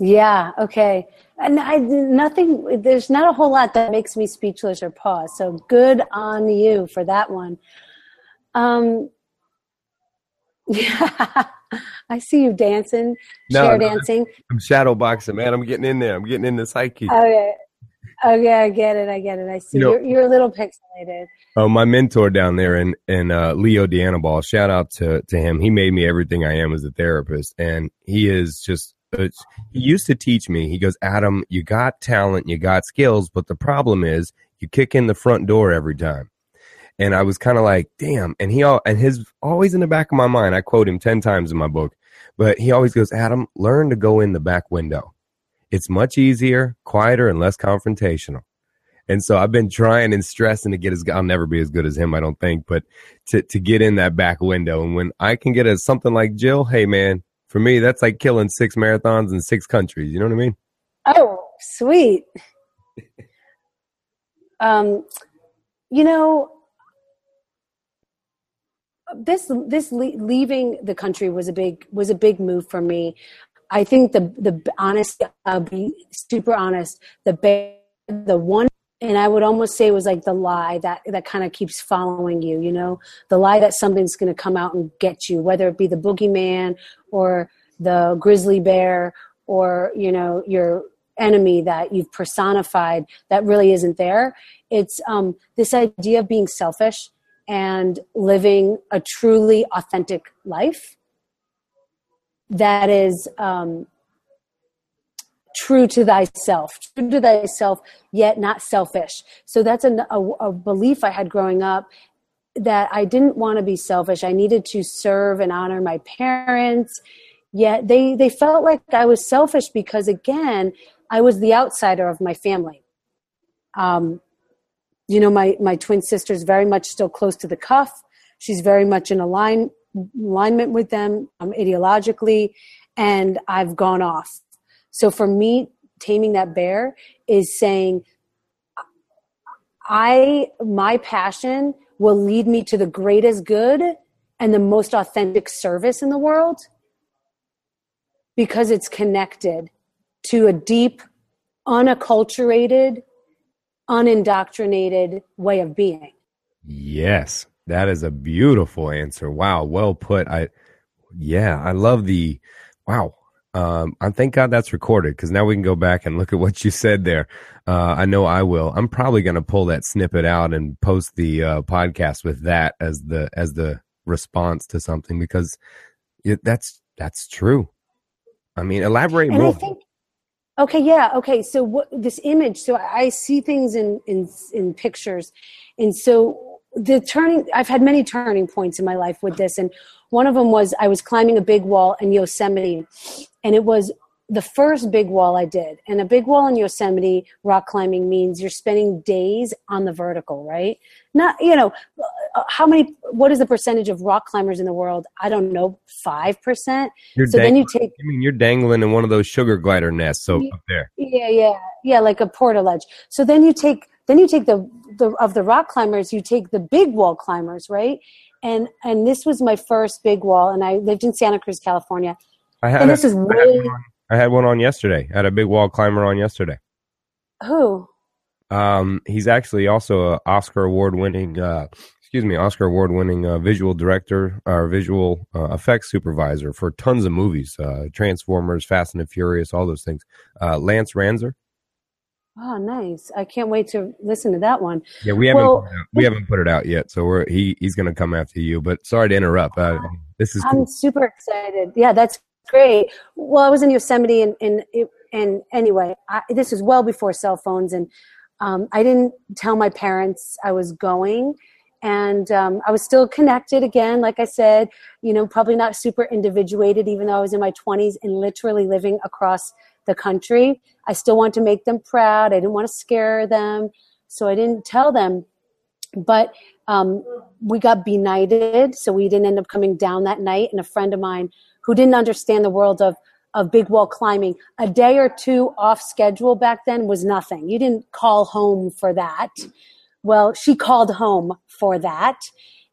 yeah, okay. And I, nothing, there's not a whole lot that makes me speechless or pause. So good on you for that one. Um, <laughs> yeah, <laughs> I see you dancing, no, chair no, dancing. I'm shadow boxing, man. I'm getting in there. I'm getting in the psyche. Okay. Okay, I get it. I get it. I see. You know, you're, you're a little pixelated. Oh, my mentor down there in in uh, Leo D'Anibal. Shout out to to him. He made me everything I am as a therapist, and he is just. Uh, he used to teach me. He goes, Adam, you got talent, you got skills, but the problem is you kick in the front door every time. And I was kind of like, damn. And he all and his always in the back of my mind. I quote him ten times in my book, but he always goes, Adam, learn to go in the back window. It's much easier, quieter, and less confrontational. And so I've been trying and stressing to get as I'll never be as good as him, I don't think, but to to get in that back window. And when I can get a something like Jill, hey man, for me that's like killing six marathons in six countries. You know what I mean? Oh, sweet. <laughs> um, you know, this this leaving the country was a big was a big move for me. I think the the honest, I'll be super honest. The the one, and I would almost say it was like the lie that that kind of keeps following you. You know, the lie that something's going to come out and get you, whether it be the boogeyman or the grizzly bear or you know your enemy that you've personified that really isn't there. It's um, this idea of being selfish and living a truly authentic life that is um, true to thyself, true to thyself, yet not selfish. So that's a, a, a belief I had growing up that I didn't want to be selfish. I needed to serve and honor my parents. Yet they, they felt like I was selfish because, again, I was the outsider of my family. Um, you know, my, my twin sister is very much still close to the cuff. She's very much in align, alignment with them um, ideologically, and I've gone off. So for me, taming that bear is saying, I, my passion will lead me to the greatest good and the most authentic service in the world because it's connected to a deep, unacculturated, unindoctrinated way of being. Yes. That is a beautiful answer. Wow, well put. I, yeah, I love the, wow. Um, I thank God that's recorded because now we can go back and look at what you said there. Uh, I know I will. I'm probably going to pull that snippet out and post the uh, podcast with that as the as the response to something because it, that's that's true. I mean, elaborate and more. I think, Okay, yeah, okay. So what this image? So I see things in in in pictures, and so the turning. I've had many turning points in my life with this, and one of them was I was climbing a big wall in Yosemite, and it was the first big wall I did. And a big wall in Yosemite rock climbing means you're spending days on the vertical, right? Not, you know, uh, how many, what is the percentage of rock climbers in the world? I don't know, 5%. You're so then you take, I mean, you're dangling in one of those sugar glider nests. So up there. yeah, yeah, yeah, like a portaledge. So then you take, then you take the, the, of the rock climbers, you take the big wall climbers, right? And, and this was my first big wall and I lived in Santa Cruz, California. I had, And this is I had way, I had one on yesterday. I had a big wall climber on yesterday. who? Um, he's actually also a Oscar award winning, uh, excuse me, Oscar award winning uh, visual director or visual uh, effects supervisor for tons of movies, uh, Transformers, Fast and the Furious, all those things. Uh, Lance Ranzer. Oh, nice. I can't wait to listen to that one. Yeah, we haven't Well- put it out, we haven't put it out yet, so we're he he's going to come after you. But sorry to interrupt. Uh, this is I'm cool. super excited. Yeah, that's great. Well, I was in Yosemite, and and and anyway, I, this was well before cell phones, and um, I didn't tell my parents I was going, and um, I was still connected again. Like I said, you know, probably not super individuated, even though I was in my 20s and literally living across the country. I still want to make them proud. I didn't want to scare them, so I didn't tell them. But um, we got benighted, so we didn't end up coming down that night. And a friend of mine who didn't understand the world of of big wall climbing, a day or two off schedule back then was nothing. You didn't call home for that. Well, she called home for that,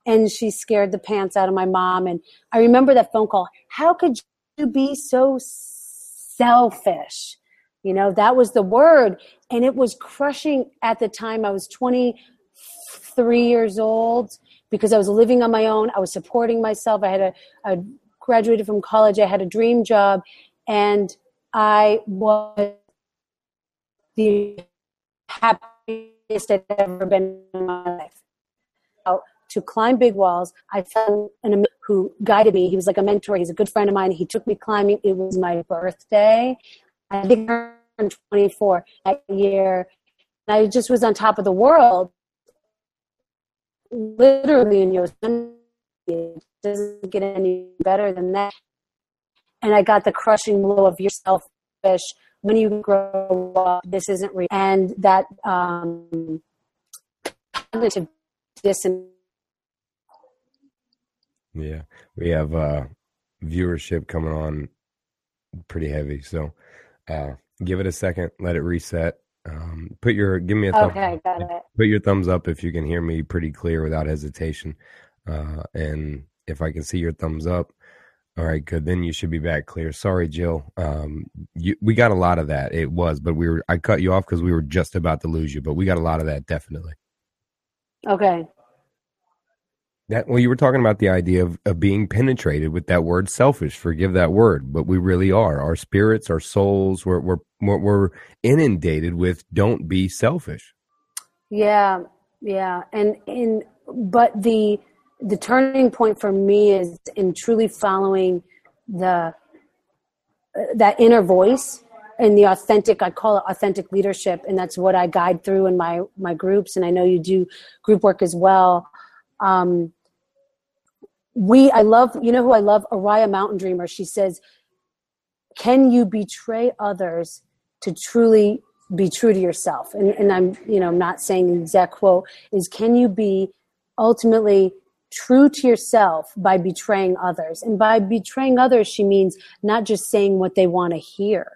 and she scared the pants out of my mom. And I remember that phone call. How could you be so selfish? You know, that was the word. And it was crushing at the time. I was 23 years old because I was living on my own. I was supporting myself. I had a, I graduated from college. I had a dream job. And I was the happiest I'd ever been in my life. To climb big walls, I found an who guided me. He was like a mentor. He's a good friend of mine. He took me climbing. It was my birthday. I think I turned 24 that year. And I just was on top of the world, literally in Yosemite. It doesn't get any better than that. And I got the crushing blow of you're selfish. When you grow up, this isn't real. And that um, cognitive dissonance. Yeah, we have uh, viewership coming on pretty heavy. So uh, give it a second, let it reset. Um, put your give me a thumb, Okay, got it. put your thumbs up if you can hear me pretty clear without hesitation. Uh, and if I can see your thumbs up, all right, good. Then you should be back clear. Sorry, Jill. Um, you, we got a lot of that. It was, but we were I cut you off because we were just about to lose you. But we got a lot of that definitely. Okay. That well, you were talking about the idea of, of being penetrated with that word selfish. Forgive that word, but we really are. Our spirits, our souls, we're we're we're, we're inundated with "don't be selfish." Yeah, yeah, and in but the the turning point for me is in truly following the uh, that inner voice and the authentic i call it authentic leadership and that's what i guide through in my my groups and i know you do group work as well. Um, we i love you know who i love? Oriah Mountain Dreamer. She says can you betray others to truly be true to yourself? And, and i'm you know i'm not saying the exact quote is can you be ultimately true to yourself by betraying others. And by betraying others she means not just saying what they want to hear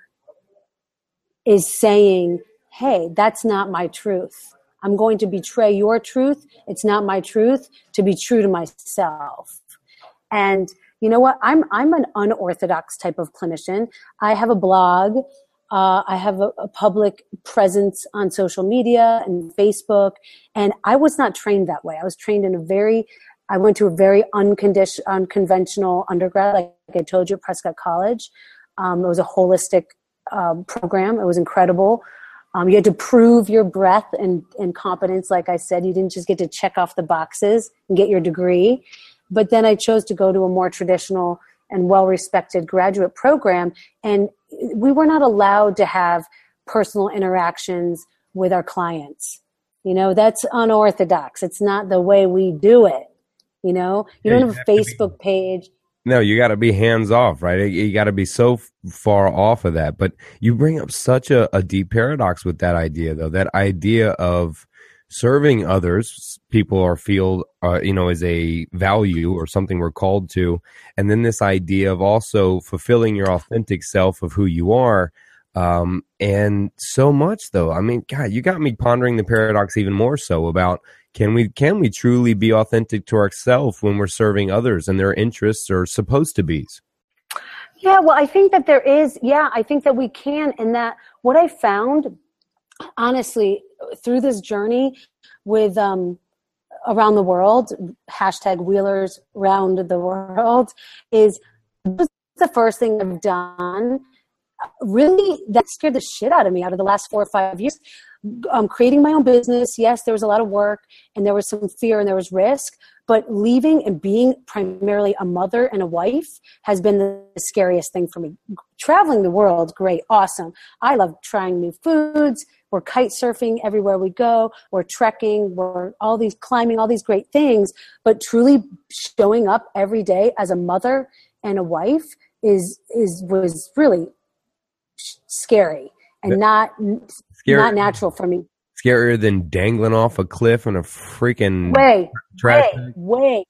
is saying hey that's not my truth. I'm going to betray your truth. It's not my truth to be true to myself. And you know what? I'm i'm an unorthodox type of clinician. I have a blog. Uh, I have a, a, public presence on social media and Facebook, and I was not trained that way. I was trained in a very, I went to a very uncondition, unconventional undergrad, like I told you, Prescott College. Um, it was a holistic um, program. It was incredible. Um, you had to prove your breadth and, and competence. Like I said, you didn't just get to check off the boxes and get your degree. But then I chose to go to a more traditional and well respected graduate program. And we were not allowed to have personal interactions with our clients. You know, that's unorthodox. It's not the way we do it. You know, you yeah, don't have, have a Facebook page. No, you got to be hands off, right? You got to be so far off of that. But you bring up such a, a deep paradox with that idea, though. That idea of serving others, people are feel, uh, you know, as a value or something we're called to, and then this idea of also fulfilling your authentic self of who you are. Um, and so much though. I mean, God, you got me pondering the paradox even more so about can we can we truly be authentic to ourselves when we're serving others and their interests are supposed to be? Yeah, well, I think that there is. Yeah, I think that we can, and that what I found, honestly, through this journey with um, around the world, hashtag Wheelers round the world, is the first thing I've done. Really, that scared the shit out of me out of the last four or five years um, creating my own business, yes, there was a lot of work and there was some fear and there was risk, but leaving and being primarily a mother and a wife has been the scariest thing for me. Traveling the world, great, awesome. I love trying new foods. We're kite surfing everywhere we go. We're trekking. We're all these climbing, all these great things. But truly showing up every day as a mother and a wife is is was really scary and not not natural for me. Scarier than dangling off a cliff on a freaking way, trash way, way,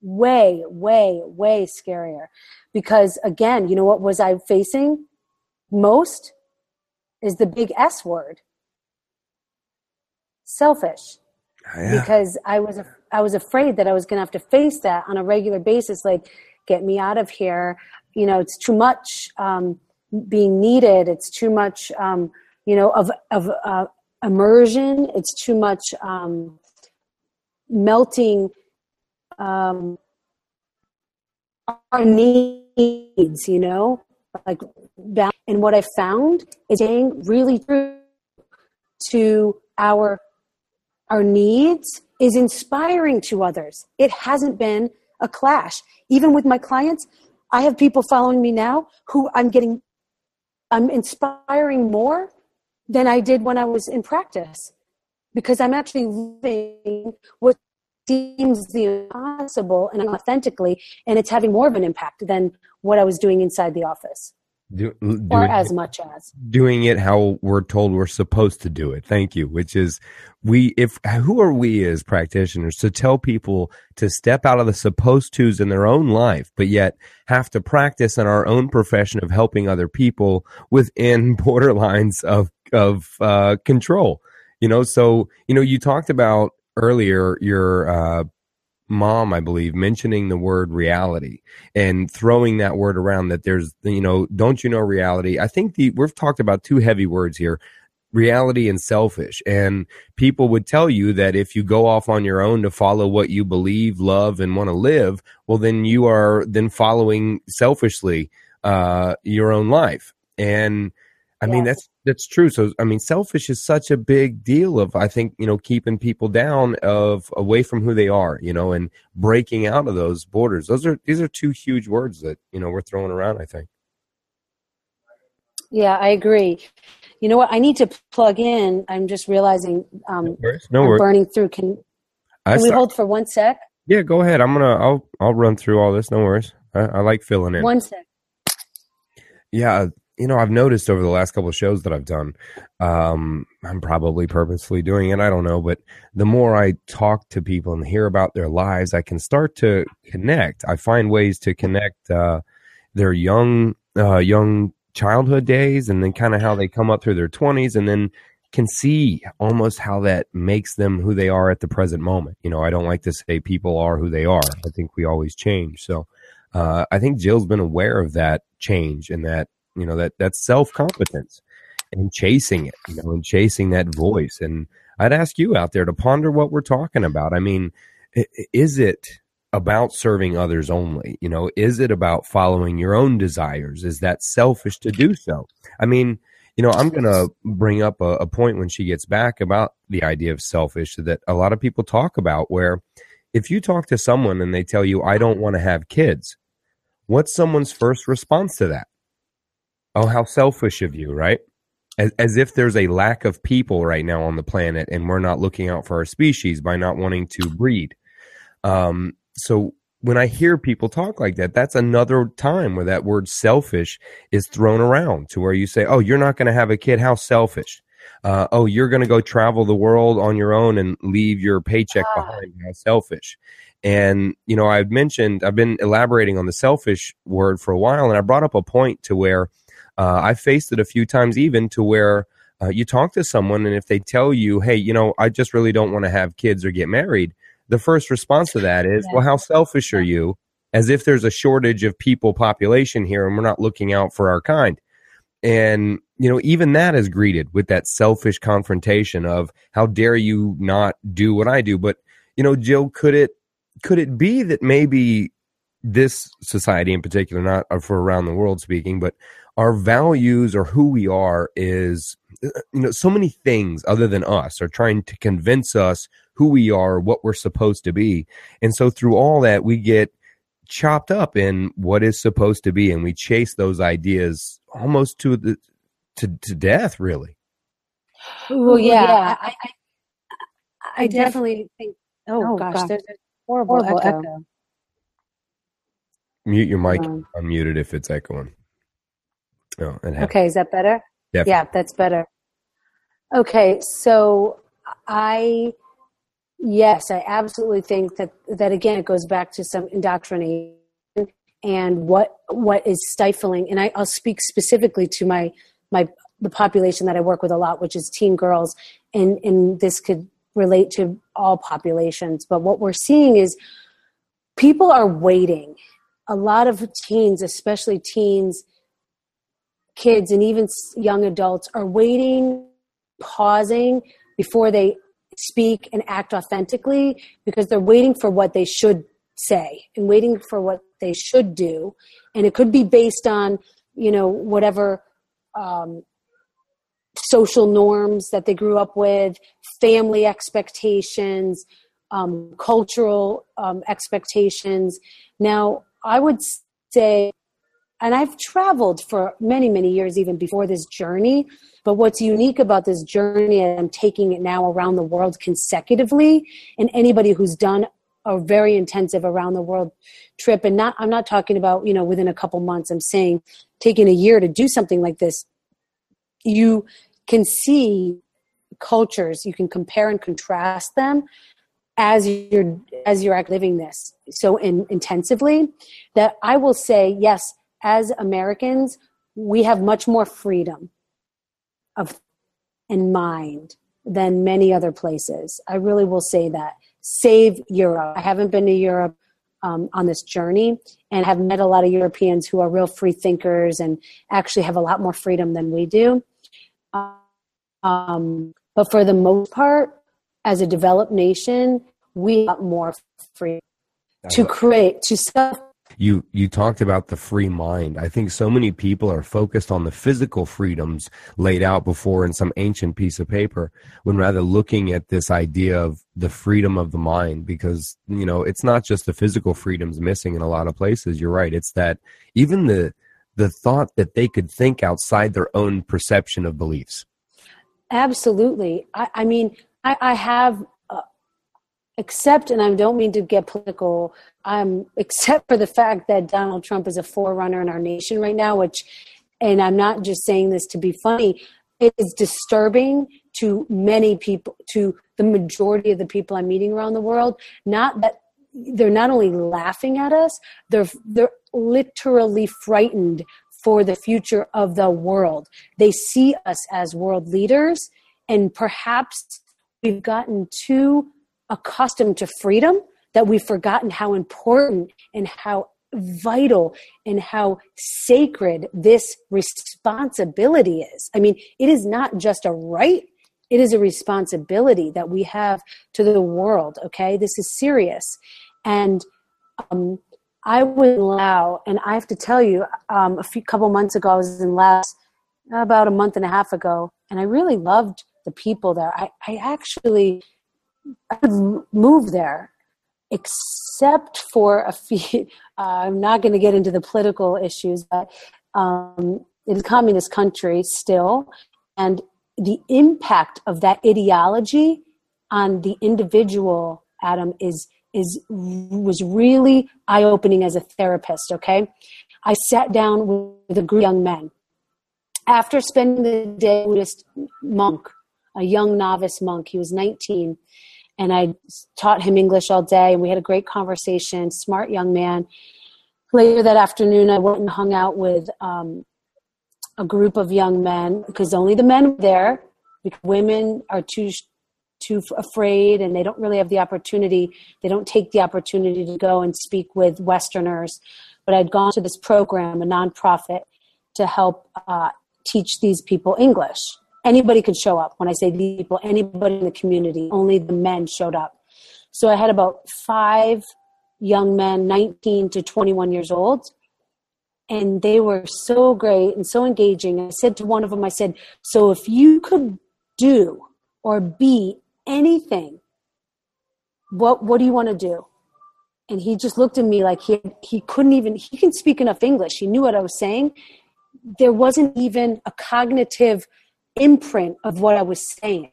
way, way, way scarier. Because again, you know what was I facing most is the big S word, selfish. Oh, yeah. Because I was I was afraid that I was going to have to face that on a regular basis. Like, get me out of here. You know, it's too much um, being needed. It's too much. Um, you know, of of uh, immersion. It's too much um, melting um, our needs. You know, like and what I found is staying really true to our our needs is inspiring to others. It hasn't been a clash. Even with my clients, I have people following me now who I'm getting I'm inspiring more than I did when I was in practice because I'm actually living what seems the impossible and authentically, and it's having more of an impact than what I was doing inside the office. Do, or as much as doing it how we're told we're supposed to do it. Thank you. Which is we if who are we as practitioners to tell people to step out of the supposed tos in their own life, but yet have to practice in our own profession of helping other people within <laughs> borderlines of of uh, control. You know, so you know, you talked about earlier your uh, mom, I believe, mentioning the word reality and throwing that word around. That there's, you know, don't you know reality? I think the we've talked about two heavy words here reality and selfish. And people would tell you that if you go off on your own to follow what you believe, love, and want to live, well, then you are then following selfishly uh, your own life. And I yes. mean, that's that's true. So I mean, selfish is such a big deal of I think you know keeping people down of away from who they are, you know, and breaking out of those borders. Those are these are two huge words that you know we're throwing around. I think. Yeah, I agree. You know what? I need to plug in. I'm just realizing um, no worries. No worries. burning through. Can, can we hold for one sec? Yeah, go ahead. I'm gonna. I'll I'll run through all this. No worries. I, I like filling in. One sec. Yeah, you know, I've noticed over the last couple of shows that I've done, um, I'm probably purposely doing it. I don't know, but the more I talk to people and hear about their lives, I can start to connect. I find ways to connect uh, their young, uh, young childhood days, and then kind of how they come up through their 20s, and then can see almost how that makes them who they are at the present moment. You know, I don't like to say people are who they are. I think we always change. So. Uh, I think Jill's been aware of that change and that you know that that's self competence and chasing it you know and chasing that voice. And i'd ask you out there to ponder what we're talking about. I mean is it about serving others only? You know is it about following your own desires? Is that selfish to do so? I mean you know i'm going to bring up a, a point when she gets back about the idea of selfish that a lot of people talk about where if you talk to someone and they tell you i don't want to have kids what's someone's first response to that oh, how selfish of you, right? As, as if there's a lack of people right now on the planet and we're not looking out for our species by not wanting to breed. Um, so when I hear people talk like that, that's another time where that word selfish is thrown around to where you say, Oh, you're not going to have a kid. How selfish. Uh, oh, you're going to go travel the world on your own and leave your paycheck ah. behind. How selfish. And, you know, I've mentioned, I've been elaborating on the selfish word for a while, and I brought up a point to where uh, I faced it a few times even to where uh, you talk to someone, and if they tell you, hey, you know, I just really don't want to have kids or get married, the first response to that is, yeah. well, how selfish are you? As if there's a shortage of people population here and we're not looking out for our kind. And, you know, even that is greeted with that selfish confrontation of how dare you not do what I do. But, you know, Jill, could it could it be that maybe this society in particular, not for around the world speaking, but our values or who we are is, you know, so many things other than us are trying to convince us who we are, what we're supposed to be. And so through all that, we get chopped up in what is supposed to be and we chase those ideas almost to the to, to death really well yeah, yeah I, I, I, definitely think oh, oh gosh, gosh there's a horrible, horrible echo. echo. mute your mic um, unmuted if it's echoing oh, okay is that better Definitely. yeah that's better okay so i Yes, I absolutely think that that again it goes back to some indoctrination and what what is stifling. And I, I'll speak specifically to my my the population that I work with a lot, which is teen girls, and and this could relate to all populations. But what we're seeing is people are waiting. A lot of teens, especially teens, kids, and even young adults, are waiting, pausing before they speak and act authentically because they're waiting for what they should say and waiting for what they should do. And it could be based on you know whatever um, social norms that they grew up with family expectations um, cultural um, expectations. Now i would say and i've traveled for many many years even before this journey but what's unique about this journey, and I'm taking it now around the world consecutively, and anybody who's done a very intensive around the world trip, and not I'm not talking about you know within a couple months. I'm saying taking a year to do something like this, you can see cultures, you can compare and contrast them as you're as you're living this so in, intensively that I will say yes as Americans we have much more freedom of and mind than many other places. I really will say that. Save Europe. I haven't been to Europe um, on this journey and have met a lot of Europeans who are real free thinkers and actually have a lot more freedom than we do. Um, but for the most part, as a developed nation, we have more free to create, to self you you talked about the free mind. I think so many people are focused on the physical freedoms laid out before in some ancient piece of paper when rather looking at this idea of the freedom of the mind because you know it's not just the physical freedoms missing in a lot of places. You're right. It's that even the the thought that they could think outside their own perception of beliefs. Absolutely. I, I mean, I, I have except, and I don't mean to get political, um, except for the fact that Donald Trump is a forerunner in our nation right now, which, and I'm not just saying this to be funny, it is disturbing to many people, to the majority of the people I'm meeting around the world. Not that they're not only laughing at us, they're they're literally frightened for the future of the world. They see us as world leaders, and perhaps we've gotten too accustomed to freedom that we've forgotten how important and how vital and how sacred this responsibility is. I mean, it is not just a right, it is a responsibility that we have to the world, okay? This is serious. And um, I was in Laos, and I have to tell you, um, a few couple months ago, I was in Laos about a month and a half ago, and I really loved the people there. I, I actually I would move there, except for a few. Uh, <laughs> I'm not going to get into the political issues, but um, it is a communist country still, and the impact of that ideology on the individual, Adam, is is was really eye opening as a therapist. Okay, I sat down with a group of young men after spending the day with this monk, a young novice monk. He was 19, and I taught him English all day, and we had a great conversation. Smart young man. Later that afternoon, I went and hung out with um, a group of young men because only the men were there. Because women are too too afraid and they don't really have the opportunity. They don't take the opportunity to go and speak with Westerners. But I'd gone to this program, a nonprofit, to help uh, teach these people English. Anybody could show up. When I say these people, anybody in the community, only the men showed up. So I had about five young men, 19 to 21 years old. And they were so great and so engaging. I said to one of them, I said, So if you could do or be anything, what, what do you want to do? And he just looked at me like he, he couldn't even, he can speak enough English. He knew what I was saying there wasn't even a cognitive imprint of what I was saying.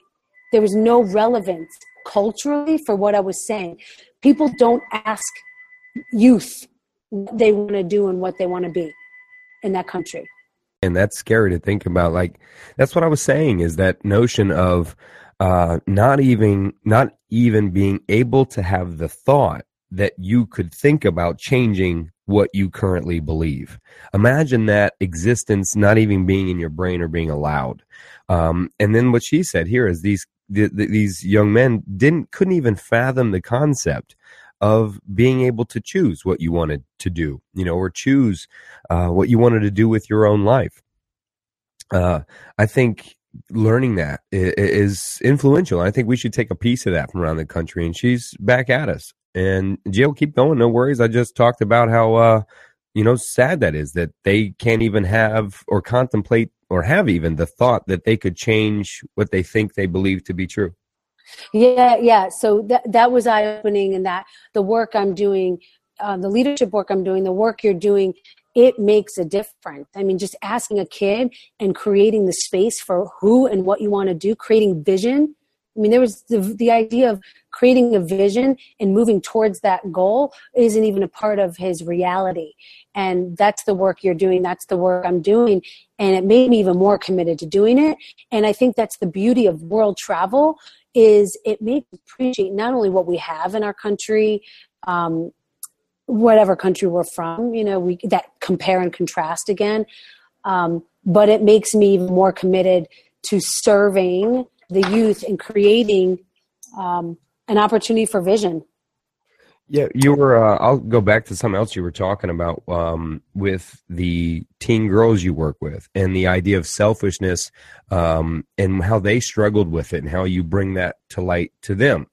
There was no relevance culturally for what I was saying. People don't ask youth what they want to do and what they want to be in that country. And that's scary to think about. Like that's what I was saying is that notion of uh, not even not even being able to have the thought that you could think about changing what you currently believe. Imagine that existence not even being in your brain or being allowed. Um, and then what she said here is these the, the, these young men didn't couldn't even fathom the concept of being able to choose what you wanted to do, you know, or choose uh, what you wanted to do with your own life. Uh, I think learning that is influential. I think we should take a piece of that from around the country. And she's back at us. And Jill, keep going. No worries. I just talked about how, uh, you know, sad that is that they can't even have or contemplate or have even the thought that they could change what they think they believe to be true. Yeah, yeah. So that that was eye opening, and that the work I'm doing, uh, the leadership work I'm doing, the work you're doing, it makes a difference. I mean, just asking a kid and creating the space for who and what you want to do, creating vision I mean, there was the, the idea of creating a vision and moving towards that goal isn't even a part of his reality. And that's the work you're doing. That's the work I'm doing. And it made me even more committed to doing it. And I think that's the beauty of world travel is it makes me appreciate not only what we have in our country, um, whatever country we're from, you know, we that compare and contrast again. Um, but it makes me even more committed to serving the youth and creating um, an opportunity for vision. Yeah, you were. Uh, I'll go back to something else you were talking about um, with the teen girls you work with, and the idea of selfishness, um, and how they struggled with it, and how you bring that to light to them.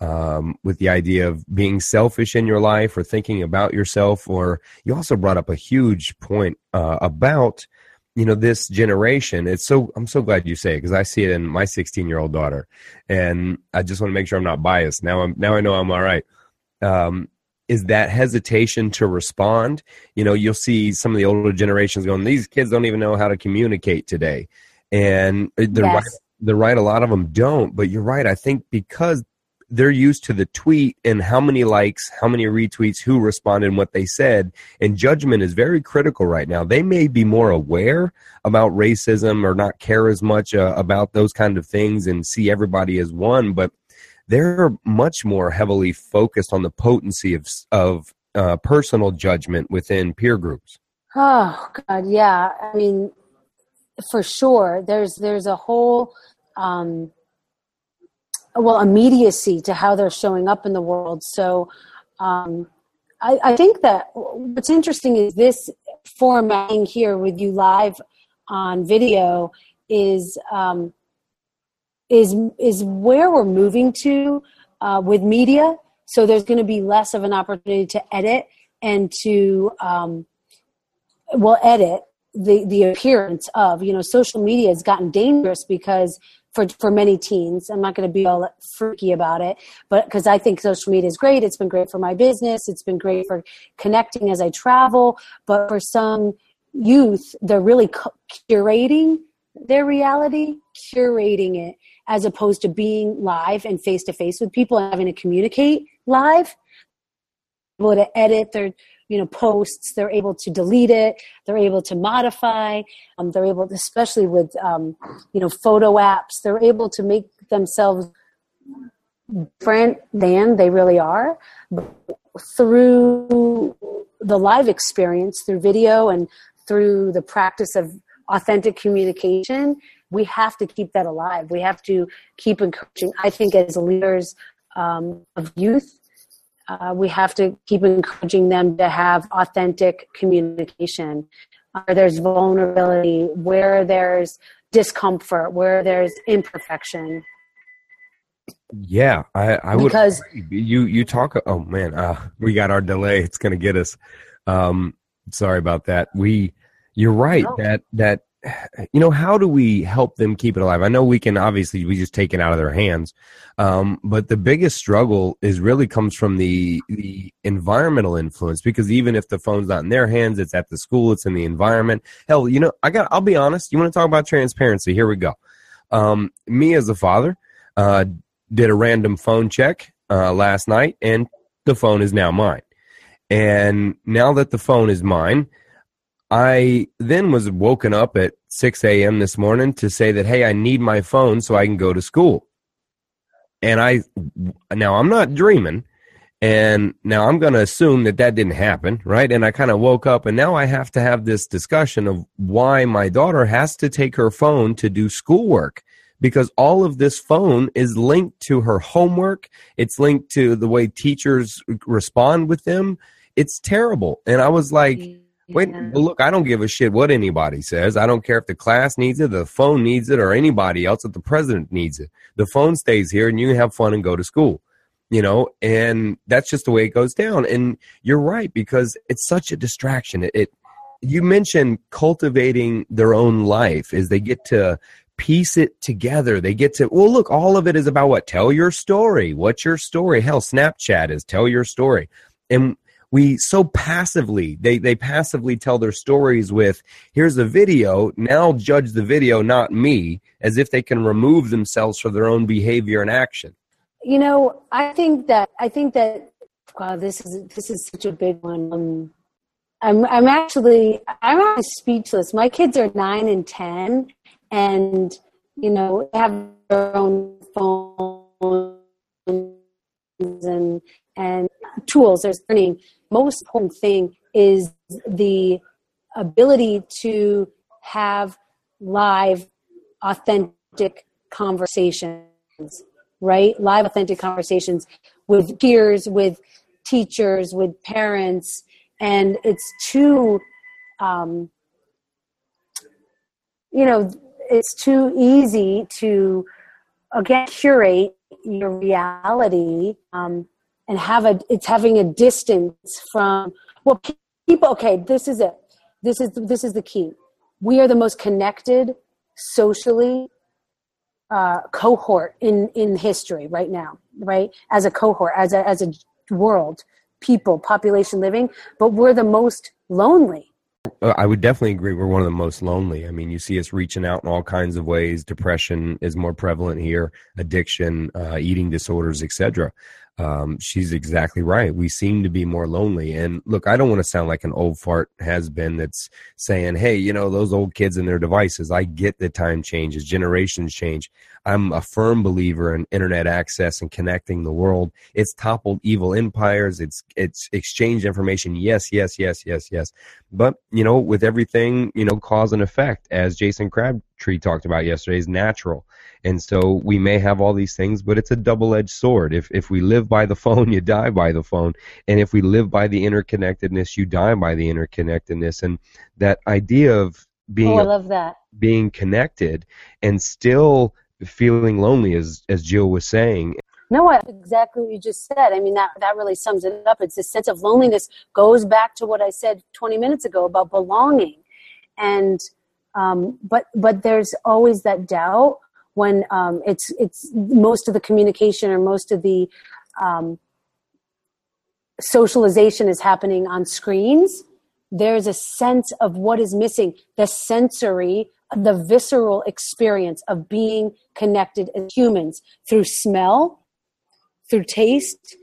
Um, with the idea of being selfish in your life, or thinking about yourself, or you also brought up a huge point uh, about you know this generation it's so i'm so glad you say it because i see it in my 16 year old daughter. And i just want to make sure i'm not biased. Now i'm now i know i'm all right um, is that hesitation to respond? You know you'll see some of the older generations going these kids don't even know how to communicate today. And they're yes. right they're right a lot of them don't. But you're right i think because they're used to the tweet and how many likes, how many retweets, who responded, and what they said. And judgment is very critical right now. They may be more aware about racism or not care as much uh, about those kind of things and see everybody as one, but they're much more heavily focused on the potency of of uh, personal judgment within peer groups. Oh God, yeah. I mean, for sure. There's there's a whole. Um, well immediacy to how they're showing up in the world. So um, I, I, think that what's interesting is this formatting here with you live on video is um, is is where we're moving to uh, with media. So there's going to be less of an opportunity to edit and to um, well edit the the appearance of you know social media has gotten dangerous because for for many teens. I'm not going to be all freaky about it, but because I think social media is great. It's been great for my business. It's been great for connecting as I travel. But for some youth, they're really curating their reality, curating it, as opposed to being live and face to face with people and having to communicate live. Able to edit their you know posts they're able to delete it they're able to modify um, they're able to, especially with um, you know photo apps they're able to make themselves different than they really are through the live experience through video and through the practice of authentic communication we have to keep that alive. We have to keep encouraging i think as leaders um, of youth uh, we have to keep encouraging them to have authentic communication. Where there's vulnerability, where there's discomfort, where there's imperfection. Yeah, I, I would because you you talk. Oh man, uh, we got our delay. It's going to get us. Um, sorry about that. We, you're right oh. that that you know, how do we help them keep it alive? I know we can obviously we just take it out of their hands, um, but the biggest struggle is really comes from the the environmental influence because even if the phone's not in their hands, it's at the school, it's in the environment. Hell, you know, I got. I'll be honest. You want to talk about transparency? Here we go. Um, me as a father uh, did a random phone check uh, last night, and the phone is now mine. And now that the phone is mine, I then was woken up at 6 a.m. this morning to say that, hey, I need my phone so I can go to school. And I, now I'm not dreaming. And now I'm going to assume that that didn't happen, right? And I kind of woke up and now I have to have this discussion of why my daughter has to take her phone to do schoolwork because all of this phone is linked to her homework. It's linked to the way teachers respond with them. It's terrible. And I was like, mm. Wait, look, I don't give a shit what anybody says. I don't care if the class needs it, the phone needs it, or anybody else, if the president needs it. The phone stays here and you have fun and go to school. You know, and that's just the way it goes down. And you're right, because it's such a distraction. It, it you mentioned cultivating their own life as they get to piece it together. They get to, well, look, all of it is about what? Tell your story. What's your story? Hell, Snapchat is tell your story. And we so passively they they passively tell their stories with here's a video now judge the video not me as if they can remove themselves from their own behavior and action. You know i think that i think that wow this is this is such a big one. Um, i'm i'm actually i'm actually speechless. My kids are 9 and 10 and you know have their own phones and and tools there's learning most important thing is the ability to have live, authentic conversations, right? Live, authentic conversations with peers, with teachers, with parents. And it's too, um, you know, it's too easy to, again, curate your reality um, and have a it's having a distance from well people okay this is it this is this is the key we are the most connected socially uh, cohort in in history right now right as a cohort as a as a world people population living but we're the most lonely uh, I would definitely agree. We're one of the most lonely. I mean, you see us reaching out in all kinds of ways. Depression is more prevalent here, addiction, uh, eating disorders, etc um, she's exactly right. We seem to be more lonely. And look, I don't want to sound like an old fart has been that's saying, hey, you know, those old kids and their devices. I get that time changes, generations change. I'm a firm believer in internet access and connecting the world. It's toppled evil empires. It's it's exchanged information. Yes, yes, yes, yes, yes. But you know, with everything, you know, cause and effect, as Jason Crabtree talked about yesterday, is natural. And so we may have all these things, but it's a double-edged sword. If if we live by the <laughs> phone, you die by the phone, and if we live by the interconnectedness, you die by the interconnectedness. And that idea of being oh, I love that being connected and still feeling lonely, as as Jill was saying. No, exactly what you just said. I mean, that that really sums it up. It's this sense of loneliness goes back to what I said 20 minutes ago about belonging, and um, but but there's always that doubt when um, it's it's most of the communication or most of the um, socialization is happening on screens there's a sense of what is missing the sensory the visceral experience of being connected as humans through smell through taste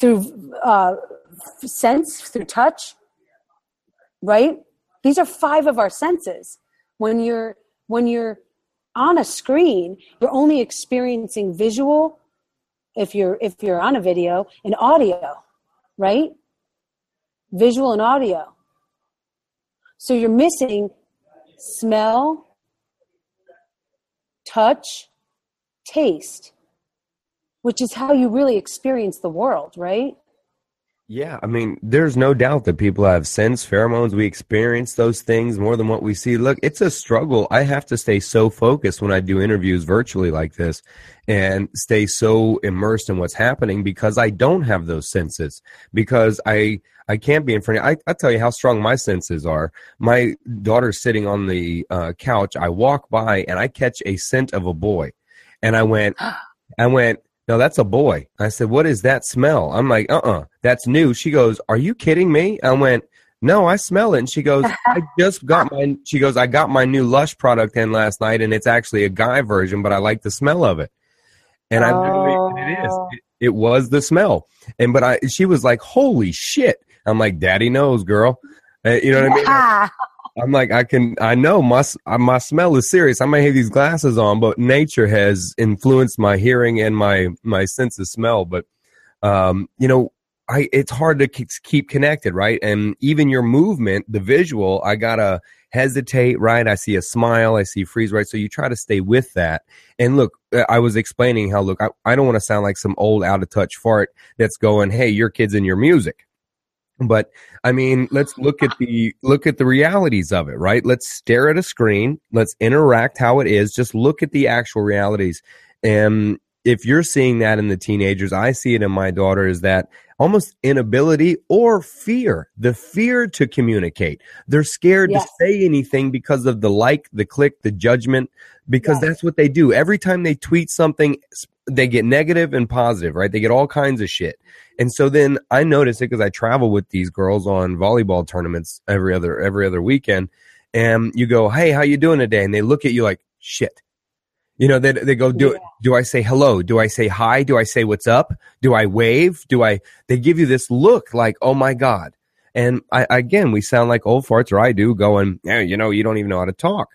through uh, sense through touch right? These are five of our senses. When you're when you're on a screen you're only experiencing visual if you're if you're on a video and audio right? Visual and audio. So you're missing smell touch taste which is how you really experience the world right yeah, I mean, there's no doubt that people have sense, pheromones. We experience those things more than what we see. Look, it's a struggle. I have to stay so focused when I do interviews virtually like this and stay so immersed in what's happening because I don't have those senses because I, I can't be in front of I, I tell you how strong my senses are. My daughter's sitting on the uh, couch. I walk by and I catch a scent of a boy and I went, <gasps> I went, no, that's a boy. I said, what is that smell? I'm like, uh-uh, that's new. She goes, are you kidding me? I went, no, I smell it. And she goes, <laughs> I just got my, she goes, I got my new Lush product in last night and it's actually a guy version, but I like the smell of it. And I know it is. Oh. It, it was the smell. And, but I, she was like, holy shit. I'm like, daddy knows, girl. Uh, you know what I mean? I'm like, I can, I know my my smell is serious. I may have these glasses on, but nature has influenced my hearing and my my sense of smell. But um, you know, I it's hard to keep connected, right? And even your movement, the visual, I gotta hesitate, right? I see a smile, I see freeze, right? So you try to stay with that. And look, uh, I was explaining how look, I, I don't want to sound like some old out of touch fart that's going, hey, your kids in your music but i mean let's look at the look at the realities of it right? Let's stare at a screen. Let's interact how it is. Just look at the actual realities. And if you're seeing that in the teenagers i see it in my daughter is that almost inability or fear the fear to communicate. They're scared yes. to say anything because of the like the click the judgment because yes. that's what they do. Every time they tweet something they get negative and positive right? They get all kinds of shit and so then I noticed it because I travel with these girls on volleyball tournaments every other every other weekend. And you go, Hey, how you doing today? And they look at you like shit. You know, they, they go, do, yeah. do I say hello? Do I say hi? Do I say what's up? Do I wave? Do I, they give you this look like, oh my God. And I, again, we sound like old farts or I do going, yeah, you know, you don't even know how to talk,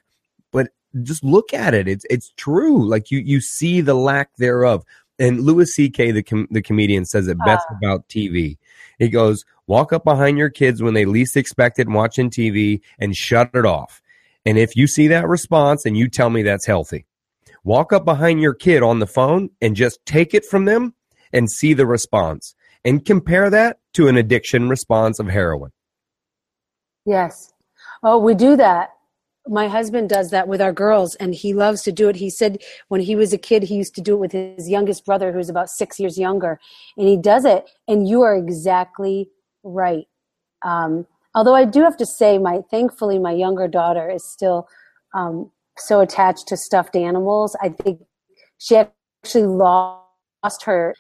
but just look at it. It's, it's true. Like you, you see the lack thereof and Louis C.K. the com- the comedian says it best uh, about TV. He goes, "Walk up behind your kids when they least expect it, watching TV, and shut it off. And if you see that response, and you tell me that's healthy, walk up behind your kid on the phone and just take it from them and see the response, and compare that to an addiction response of heroin." Yes. Oh, we do that my husband does that with our girls and he loves to do it. He said when he was a kid he used to do it with his youngest brother who's about six years younger and he does it and you are exactly right. Um, although i do have to say my thankfully my younger daughter is still um, so attached to stuffed animals. I think she actually lost her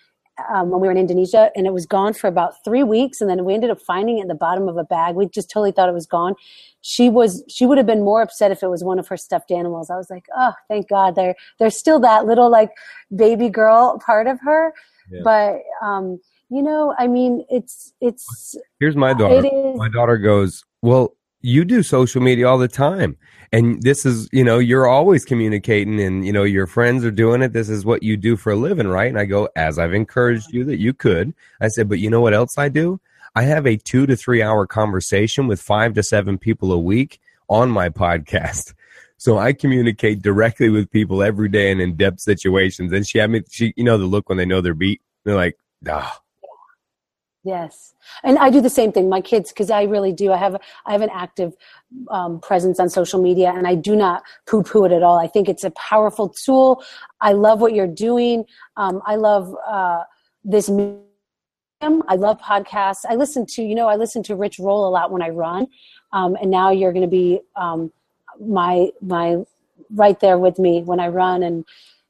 um, when we were in Indonesia, and it was gone for about three weeks, and then we ended up finding it in the bottom of a bag. We just totally thought it was gone. She was she would have been more upset if it was one of her stuffed animals. I was like, oh, thank God, there there's still that little like baby girl part of her, yeah. but um, you know, I mean, it's it's. Here's my daughter. My daughter goes, well, you do social media all the time. And this is you know you're always communicating and you know your friends are doing it. This is what you do for a living right? And i go as i've encouraged you that you could i said but you know what else i do? I have a two to three hour conversation with five to seven people a week on my podcast. <laughs> So i communicate directly with people every day in in-depth situations. And she had me she you know the look when they know they're beat. They're like ah Yes, and I do the same thing. My kids, because I really do. I have I have an active um, presence on social media, and I do not poo poo it at all. I think it's a powerful tool. I love what you're doing. Um, I love uh, this medium. I love podcasts. I listen to you know I listen to Rich Roll a lot when I run, um, and now you're going to be um, my my right there with me when I run and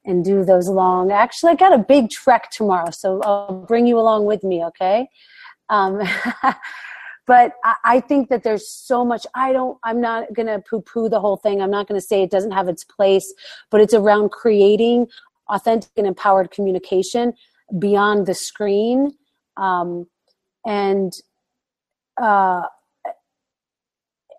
and do those long. Actually, I got a big trek tomorrow, so I'll bring you along with me. Okay. Um, <laughs> but I, I think that there's so much. I don't. I'm not going to poo-poo the whole thing. I'm not going to say it doesn't have its place, but it's around creating authentic and empowered communication beyond the screen, um, and uh,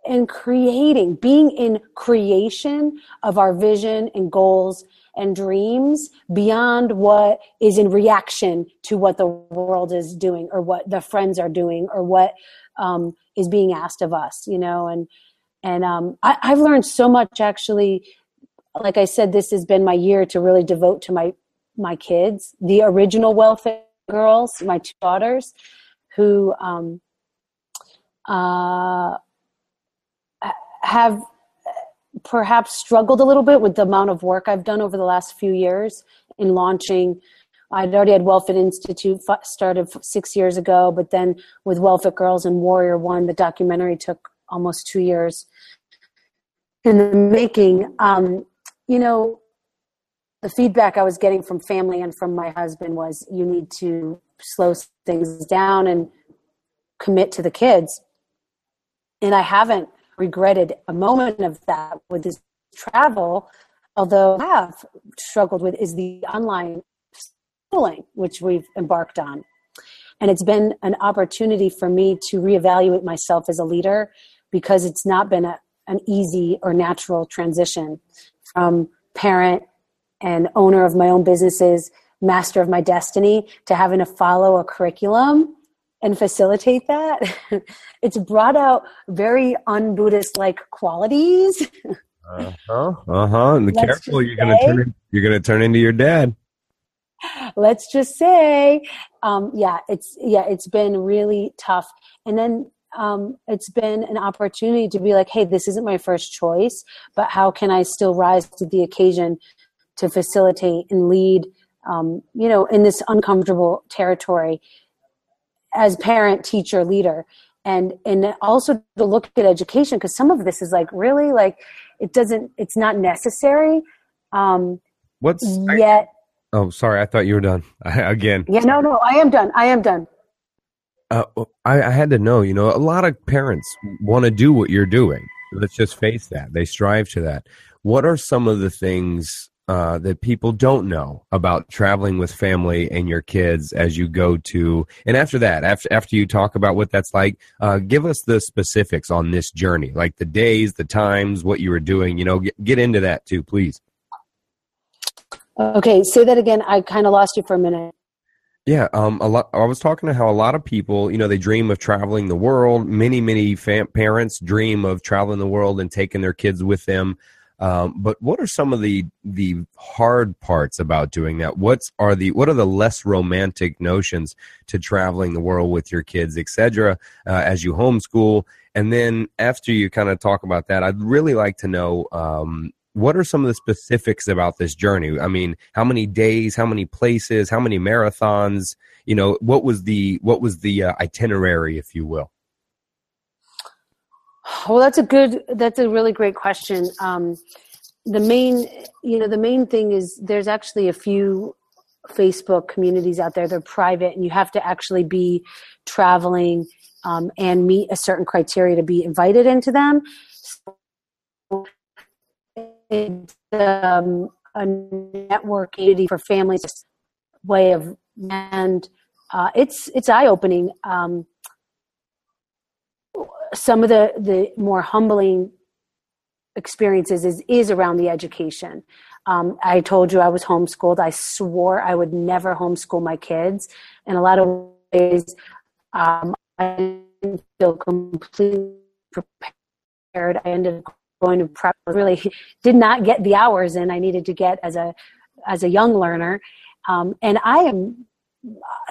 and creating, being in creation of our vision and goals and dreams beyond what is in reaction to what the world is doing or what the friends are doing or what um, is being asked of us, you know, and and um, I, I've learned so much actually. Like I said, this has been my year to really devote to my my kids, the original WellFit Girls, my two daughters, who um, uh, have perhaps struggled a little bit with the amount of work I've done over the last few years in launching. I'd already had WellFit Institute started six years ago, but then with WellFit Girls and Warrior One, the documentary took almost two years in the making. Um, you know, the feedback I was getting from family and from my husband was, you need to slow things down and commit to the kids. And I haven't regretted a moment of that with this travel, although I have struggled with is the online schooling, which we've embarked on. And it's been an opportunity for me to reevaluate myself as a leader because it's not been a, an easy or natural transition from parent and owner of my own businesses, master of my destiny, to having to follow a curriculum and facilitate that. <laughs> it's brought out very un-Buddhist like qualities. uh huh. Uh huh. And careful, you're gonna turn in, you're gonna turn into your dad. Let's just say, um, yeah, it's yeah, it's been really tough. And then um, it's been an opportunity to be like, hey, this isn't my first choice, but how can I still rise to the occasion to facilitate and lead? Um, you know, in this uncomfortable territory as parent, teacher, leader, and and also to look at education because some of this is like really like it doesn't it's not necessary. Um, What's yet? I, oh, sorry, I thought you were done <laughs> again. Yeah, no, no, I am done. I am done. Uh, I, I had to know. You know, a lot of parents want to do what you're doing. Let's just face that. They strive to that. What are some of the things uh, that people don't know about traveling with family and your kids as you go to and after that after after you talk about what that's like uh, give us the specifics on this journey like the days the times what you were doing you know get, get into that too please okay say that again i kind of lost you for a minute yeah, um, a lot. I was talking to how a lot of people, you know, they dream of traveling the world. Many, many fam- parents dream of traveling the world and taking their kids with them. Um, but what are some of the the hard parts about doing that? What's are the what are the less romantic notions to traveling the world with your kids, etc. Uh, as you homeschool, and then after you kind of talk about that, I'd really like to know um, what are some of the specifics about this journey. I mean, how many days, how many places, how many marathons? You know, what was the what was the uh, itinerary, if you will? Well, that's a good. That's a really great question. Um, the main, you know, the main thing is there's actually a few Facebook communities out there. They're private, and you have to actually be traveling um, and meet a certain criteria to be invited into them. So it's um, a networking for families way of and uh, it's it's eye opening. Um, some of the the more humbling experiences is is around the education. Um, I told you I was homeschooled. I swore I would never homeschool my kids. In a lot of ways, um, I didn't feel completely prepared. I ended up going to prep. Really, did not get the hours in I needed to get as a as a young learner. Um, and I am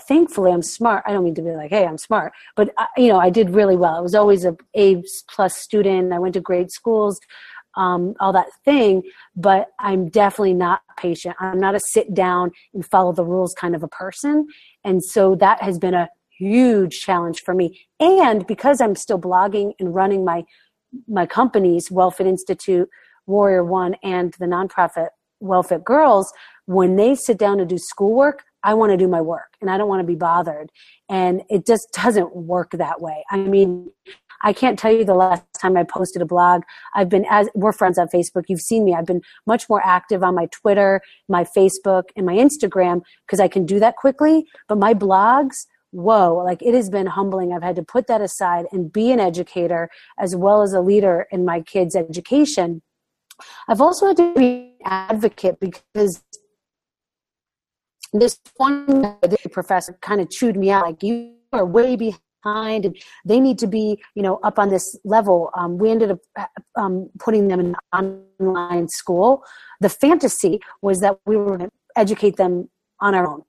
thankfully I'm smart. I don't mean to be like, hey, I'm smart, but I, you know, I did really well. I was always a A plus student. I went to great schools, um, all that thing. But I'm definitely not patient. I'm not a sit down and follow the rules kind of a person, and so that has been a huge challenge for me. And because I'm still blogging and running my my companies, WellFit Institute, Warrior One, and the nonprofit WellFit Girls, when they sit down to do schoolwork, I want to do my work and I don't want to be bothered. And it just doesn't work that way. I mean, I can't tell you the last time I posted a blog. I've been as we're friends on Facebook. You've seen me. I've been much more active on my Twitter, my Facebook, and my Instagram because I can do that quickly. But my blogs, whoa, like it has been humbling. I've had to put that aside and be an educator as well as a leader in my kids' education. I've also had to be an advocate because this one professor kind of chewed me out like you are way behind and they need to be you know up on this level. Um, we ended up um, putting them in online school. The fantasy was that we were going to educate them on our own.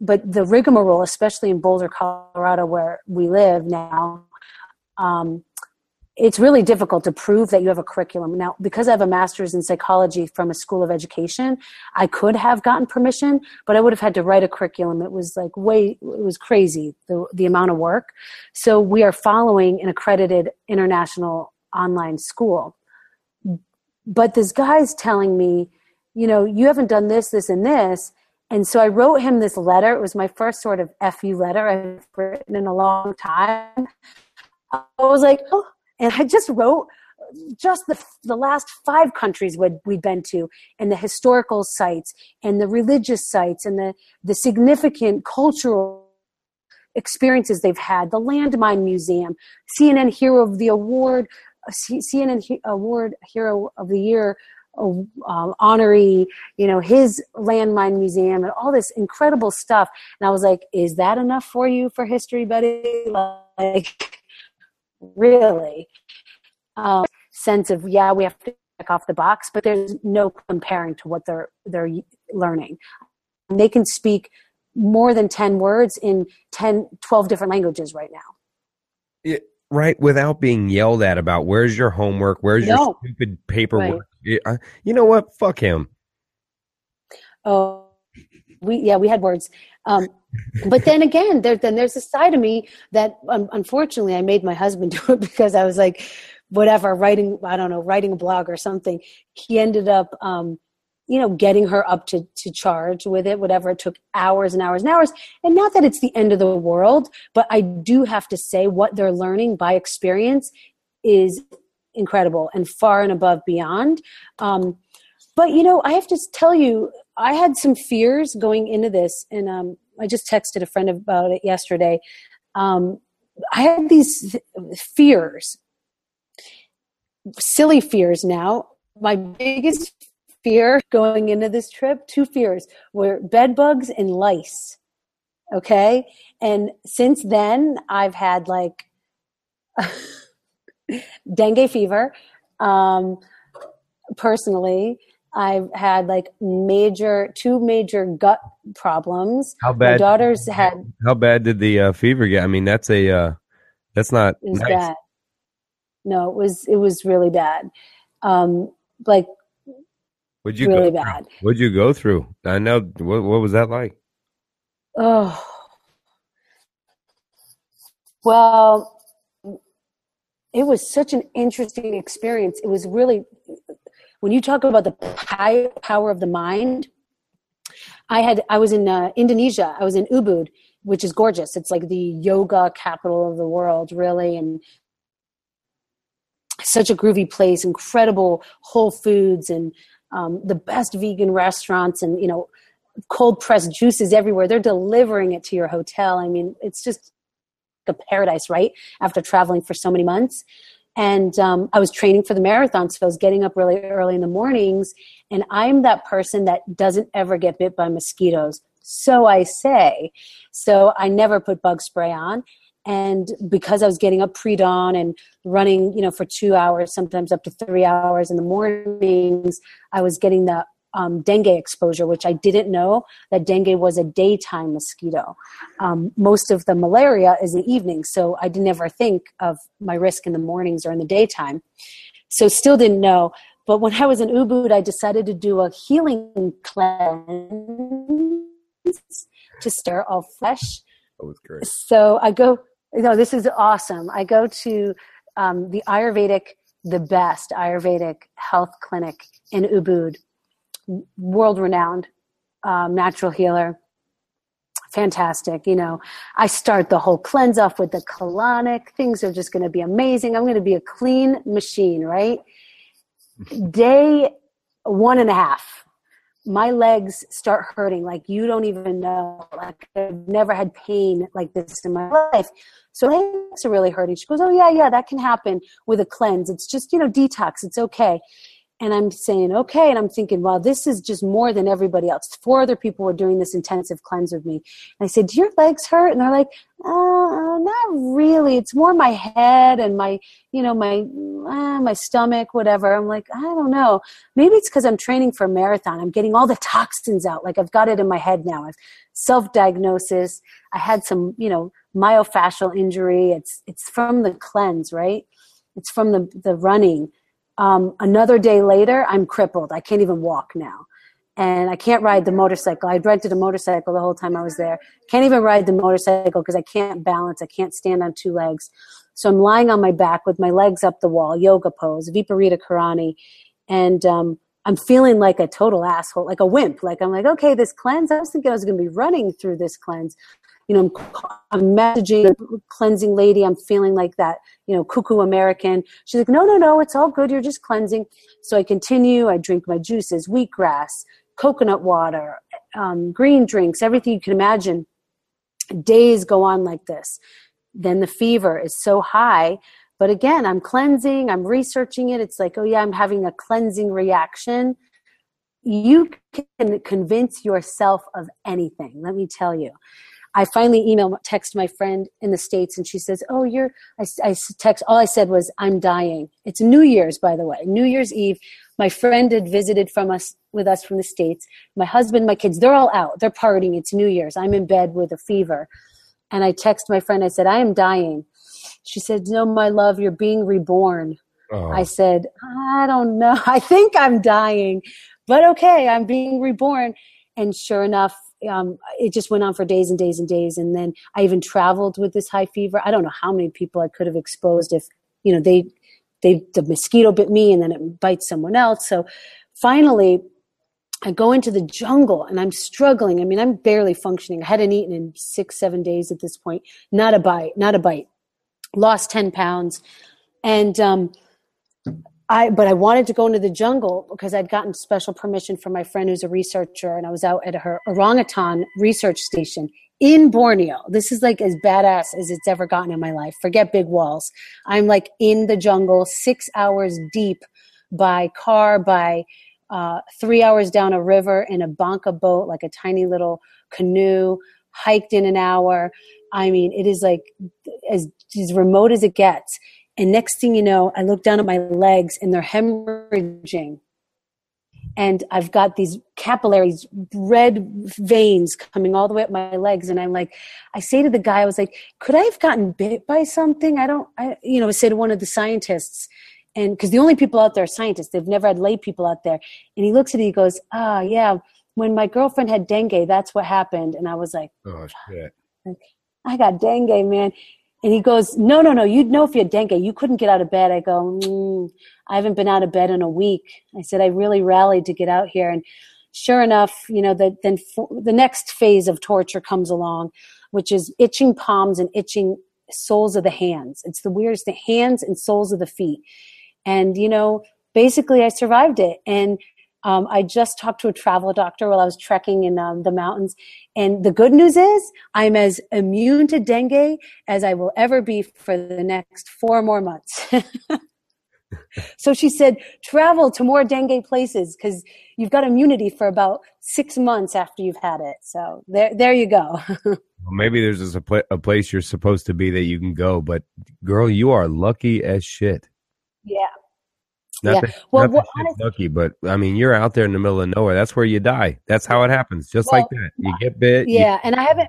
But the rigmarole especially in boulder colorado where we live now um, it's really difficult to prove that you have a curriculum. Now, because I have a master's in psychology from a school of education, I could have gotten permission, but I would have had to write a curriculum. It was like way, it was crazy, the, the amount of work. So we are following an accredited international online school. But this guy's telling me, you know, you haven't done this, this, and this. And so I wrote him this letter. It was my first sort of FU letter I've written in a long time. I was like, oh, and I just wrote just the, the last five countries we'd, we'd been to and the historical sites and the religious sites and the, the significant cultural experiences they've had the landmine museum cnn hero of the award cnn award hero of the year um, honoree you know his landmine museum and all this incredible stuff. And i was like is that enough for you for history buddy? Like really um, sense of yeah we have to check off the box but there's no comparing to what they're they're learning. And they can speak more than 10 words in 10 12 different languages right now. Yeah, right without being yelled at about where's your homework? Where's no. your stupid paperwork? Right. you know what? Fuck him. Oh we yeah we had words. Um, but then again, there, then there's a side of me that um, unfortunately I made my husband <laughs> do it because I was like, whatever, writing, I don't know, writing a blog or something. He ended up, um, you know, getting her up to, to charge with it, whatever. It took hours and hours and hours. And not that it's the end of the world, but I do have to say what they're learning by experience is incredible and far and above beyond. Um, but, you know, I have to tell you, I had some fears going into this, and um, I just texted a friend about it yesterday. Um, I had these fears, silly fears now. My biggest fear going into this trip, two fears, were bed bugs and lice. Okay. And since then, I've had like <laughs> dengue fever um, personally. I've had like major, two major gut problems. How bad? My daughters had. How bad did the uh, fever get? I mean, that's a, uh, that's not. It was nice. bad. No, it was it was really bad. Um, like. Would you really go bad? What'd you go through? I know. What What was that like? Oh. Well, it was such an interesting experience. It was really when you talk about the power of the mind, I had I was in uh, Indonesia. I was in Ubud, which is gorgeous. It's like the yoga capital of the world, really, and such a groovy place. Incredible Whole Foods and um, the best vegan restaurants, and you know, cold pressed juices everywhere. They're delivering it to your hotel. I mean, it's just a paradise, right? After traveling for so many months and um, i was training for the marathon so i was getting up really early in the mornings. And i'm that person that doesn't ever get bit by mosquitoes. So i say. So i never put bug spray on. And because i was getting up pre-dawn and running you know for two hours sometimes up to three hours in the mornings i was getting the um, dengue exposure, which I didn't know that dengue was a daytime mosquito. Um, most of the malaria is in the evening, so I didn't ever think of my risk in the mornings or in the daytime. So still didn't know. But when I was in Ubud, I decided to do a healing cleanse to stir all flesh. That was great. So I go, you know, this is awesome. I go to um, the Ayurvedic, the best Ayurvedic health clinic in Ubud world renowned um, natural healer. fantastic. You know, I start the whole cleanse off with the colonic. Things are just going to be amazing. I'm going to be a clean machine, right? Day one and a half, my legs start hurting like you don't even know. Like I've never had pain like this in my life. So legs are really hurting. She goes, Oh yeah, yeah, that can happen with a cleanse. It's just, you know, detox. It's okay and I'm saying, okay. And I'm thinking, wow, this is just more than everybody else. Four other people were doing this intensive cleanse with me. And I said, do your legs hurt? And they're like, uh, not really. It's more my head and my, you know, my, uh, my stomach, whatever. I'm like, I don't know. Maybe it's because I'm training for a marathon. I'm getting all the toxins out. Like I've got it in my head now. I've self-diagnosis. I had some, you know, myofascial injury. It's, it's from the cleanse, right? It's from the, the running um, another day later, I'm crippled. I can't even walk now. And I can't ride the motorcycle. I rented a motorcycle the whole time I was there. Can't even ride the motorcycle because I can't balance. I can't stand on two legs. So I'm lying on my back with my legs up the wall, yoga pose, Viparita Karani. And um, I'm feeling like a total asshole, like a wimp. Like I'm like, okay, this cleanse. I was thinking I was going to be running through this cleanse you know, I'm, I'm messaging cleansing lady. I'm feeling like that, you know, cuckoo American. She's like, no, no, no, it's all good. You're just cleansing. So I continue. I drink my juices, wheatgrass, coconut water, um, green drinks, everything you can imagine. Days go on like this. Then the fever is so high. But again, I'm cleansing, I'm researching it. It's like, oh, yeah, I'm having a cleansing reaction. You can convince yourself of anything, let me tell you. I finally email text my friend in the States and she says, Oh, you're, I, I text, all I said was, I'm dying. It's New Year's, by the way, New Year's Eve. My friend had visited from us, with us from the States. My husband, my kids, they're all out. They're partying. It's New Year's. I'm in bed with a fever. And I text my friend, I said, I am dying. She said, No, my love, you're being reborn. Oh. I said, I don't know. <laughs> I think I'm dying, but okay, I'm being reborn. And sure enough, um, it just went on for days and days and days. And then I even traveled with this high fever. I don't know how many people I could have exposed if, you know, they, they, the mosquito bit me and then it bites someone else. So finally, I go into the jungle and I'm struggling. I mean, I'm barely functioning. I hadn't eaten in six, seven days at this point. Not a bite, not a bite. Lost 10 pounds. And, um, I, but I wanted to go into the jungle because I'd gotten special permission from my friend who's a researcher, and I was out at her orangutan research station in Borneo. This is like as badass as it's ever gotten in my life. Forget big walls. I'm like in the jungle, six hours deep by car, by uh, three hours down a river in a banca boat, like a tiny little canoe, hiked in an hour. I mean, it is like as, as remote as it gets. And next thing you know, I look down at my legs and they're hemorrhaging. And I've got these capillaries, red veins coming all the way up my legs. And I'm like, I say to the guy, I was like, could I have gotten bit by something? I don't, I, you know, I say to one of the scientists, and because the only people out there are scientists, they've never had lay people out there. And he looks at me, he goes, ah, yeah, when my girlfriend had dengue, that's what happened. And I was like, oh, shit. I got dengue, man. And he goes, no, no, no, you'd know if you had dengue. You couldn't get out of bed. I go, mm, I haven't been out of bed in a week. I said, I really rallied to get out here. And sure enough, you know, the, then the next phase of torture comes along, which is itching palms and itching soles of the hands. It's the weirdest, the hands and soles of the feet. And, you know, basically I survived it. And um, I just talked to a travel doctor while I was trekking in um, the mountains. And the good news is I'm as immune to dengue as I will ever be for the next four more months. <laughs> so she said, travel to more dengue places because you've got immunity for about six months after you've had it. So there, there you go. <laughs> well, maybe there's a, pl- a place you're supposed to be that you can go, but girl, you are lucky as shit. Yeah. Not yeah. well, well, honestly, lucky, but I mean, you're out there in the middle of nowhere. That's where you die. That's how it happens. Just well, like that. You get bit. Yeah. You- and I haven't,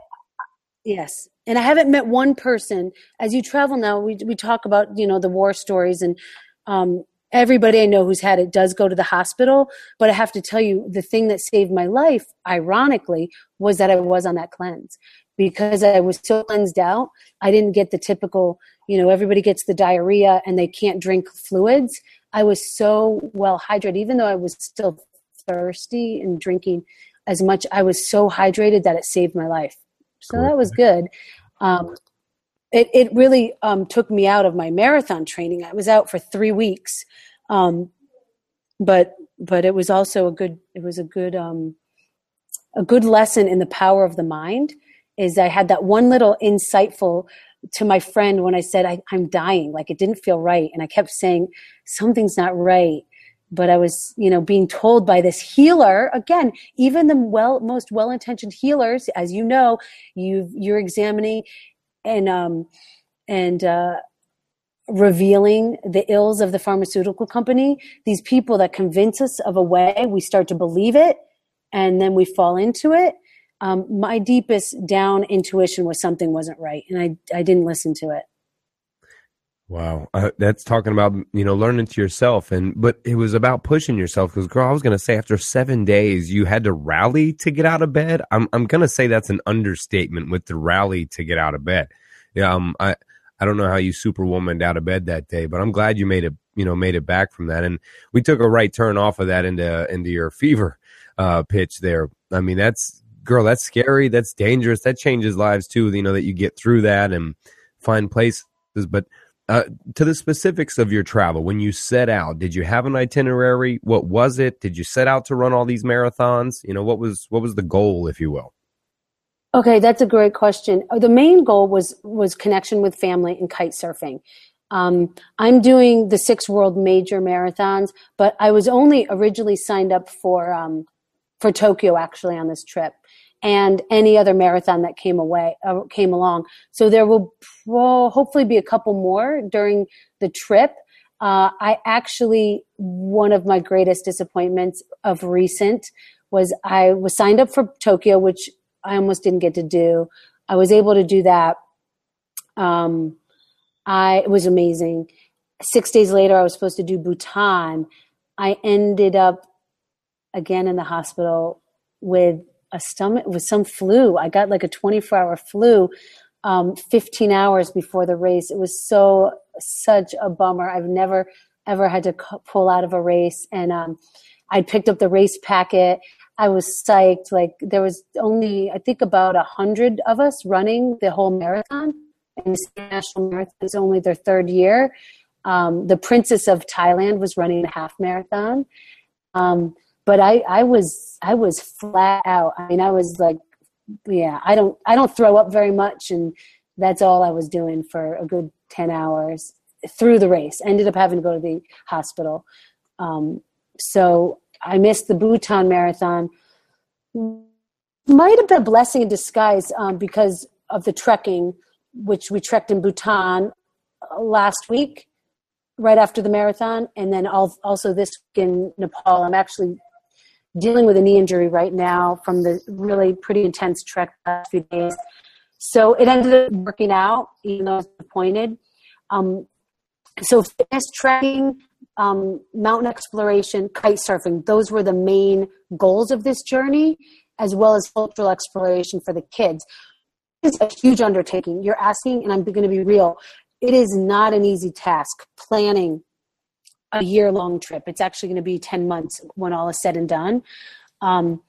yes. And I haven't met one person as you travel now. We, we talk about, you know, the war stories and, um, everybody I know who's had it does go to the hospital. But I have to tell you, the thing that saved my life, ironically, was that I was on that cleanse because I was so cleansed out. I didn't get the typical, you know, everybody gets the diarrhea and they can't drink fluids. I was so well hydrated, even though I was still thirsty and drinking as much. I was so hydrated that it saved my life. So that was good. Um, it, it really um, took me out of my marathon training. I was out for three weeks, um, but but it was also a good it was a good um, a good lesson in the power of the mind. Is I had that one little insightful to my friend when I said I, I'm dying, like it didn't feel right, and I kept saying something's not right, but I was, you know, being told by this healer again, even the well, most well-intentioned healers, as you know, you you're examining and um and uh revealing the ills of the pharmaceutical company these people that convince us of a way we start to believe it and then we fall into it um, my deepest down intuition was something wasn't right and i i didn't listen to it Wow, uh, that's talking about you know learning to yourself, and but it was about pushing yourself. Because girl, I was gonna say after seven days, you had to rally to get out of bed. I'm I'm gonna say that's an understatement with the rally to get out of bed. Yeah, um, I I don't know how you superwomaned out of bed that day, but I'm glad you made it you know made it back from that. And we took a right turn off of that into into your <laughs> fever uh, pitch there. I mean, that's girl, that's scary, that's dangerous, that changes lives too. You know that you get through that and find places, but uh, to the specifics of your travel, when you set out, did you have an itinerary? What was it? Did you set out to run all these marathons? You know, what was what was the goal, if you will? Okay, that's a great question. Uh, the main goal was was connection with family and kite surfing. Um, I'm doing the six world major marathons, but I was only originally signed up for um, for Tokyo actually on this trip and any other marathon that came away uh, came along. So there will hopefully be a couple more during the trip. Uh, I actually one of my greatest disappointments of recent was I was signed up for Tokyo, which I almost didn't get to do. I was able to do that. Um, I it was amazing. Six days later, I was supposed to do Bhutan. I ended up again in the hospital with a stomach with some flu. I got like a 24 hour flu um, 15 hours before the race. It was so such a bummer. I've never ever had to pull out of a race, and um, I picked up the race packet. I was psyched. Like there was only I think about a hundred of us running the whole marathon, and national marathon is only their third year. Um, the Princess of Thailand was running a half marathon. Um, but I, I was I was flat out. I mean, I was like, yeah, I don't I don't throw up very much, and that's all I was doing for a good ten hours through the race. Ended up having to go to the hospital. Um, so I missed the Bhutan marathon. Might have been a blessing in disguise um, because of the trekking, which we trekked in Bhutan uh, last week, right after the marathon, and then also this week in Nepal. I'm actually dealing with a knee injury right now from the really pretty intense trek last few days. So it ended up working out, even though I was disappointed. Um, so fitness trekking, um, mountain exploration, kite surfing, those were the main goals of this journey, as well as cultural exploration for the kids. It's a huge undertaking. You're asking, and I'm going to be real, it is not an easy task planning a year long trip. It's actually going to be 10 months when all is said and done. Um,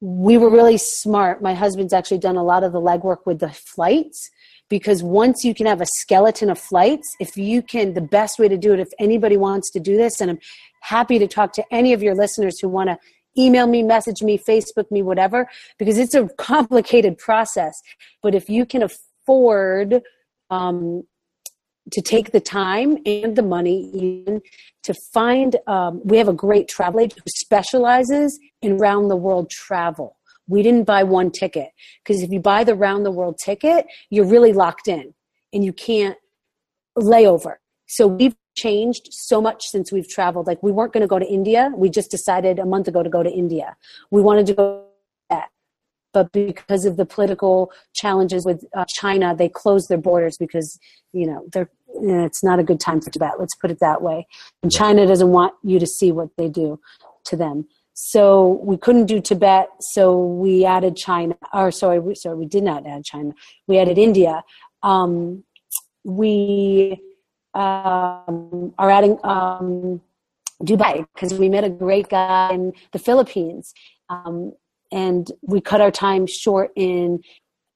we were really smart. My husband's actually done a lot of the legwork with the flights because once you can have a skeleton of flights, if you can, the best way to do it, if anybody wants to do this, and I'm happy to talk to any of your listeners who want to email me, message me, Facebook me, whatever, because it's a <laughs> complicated process. But if you can afford um, to take the time and the money even to find um, we have a great travel agent who specializes in round the world travel. We didn't buy one ticket because if you buy the round the world ticket you're really locked in and you can't lay over. So we've changed so much since we've traveled. Like we weren't going to go to india. We just decided a month ago to go to india. We wanted to go but because of the political challenges with uh, china they closed their borders because you know they're it's not a good time for Tibet. Let's put it that way. And China doesn't want you to see what they do to them. So we couldn't do Tibet, so we added China. Or sorry, we, sorry, we did not add China. We added India. Um, we um, are adding um, Dubai because we met a great guy in the Philippines, um, and we cut our time short in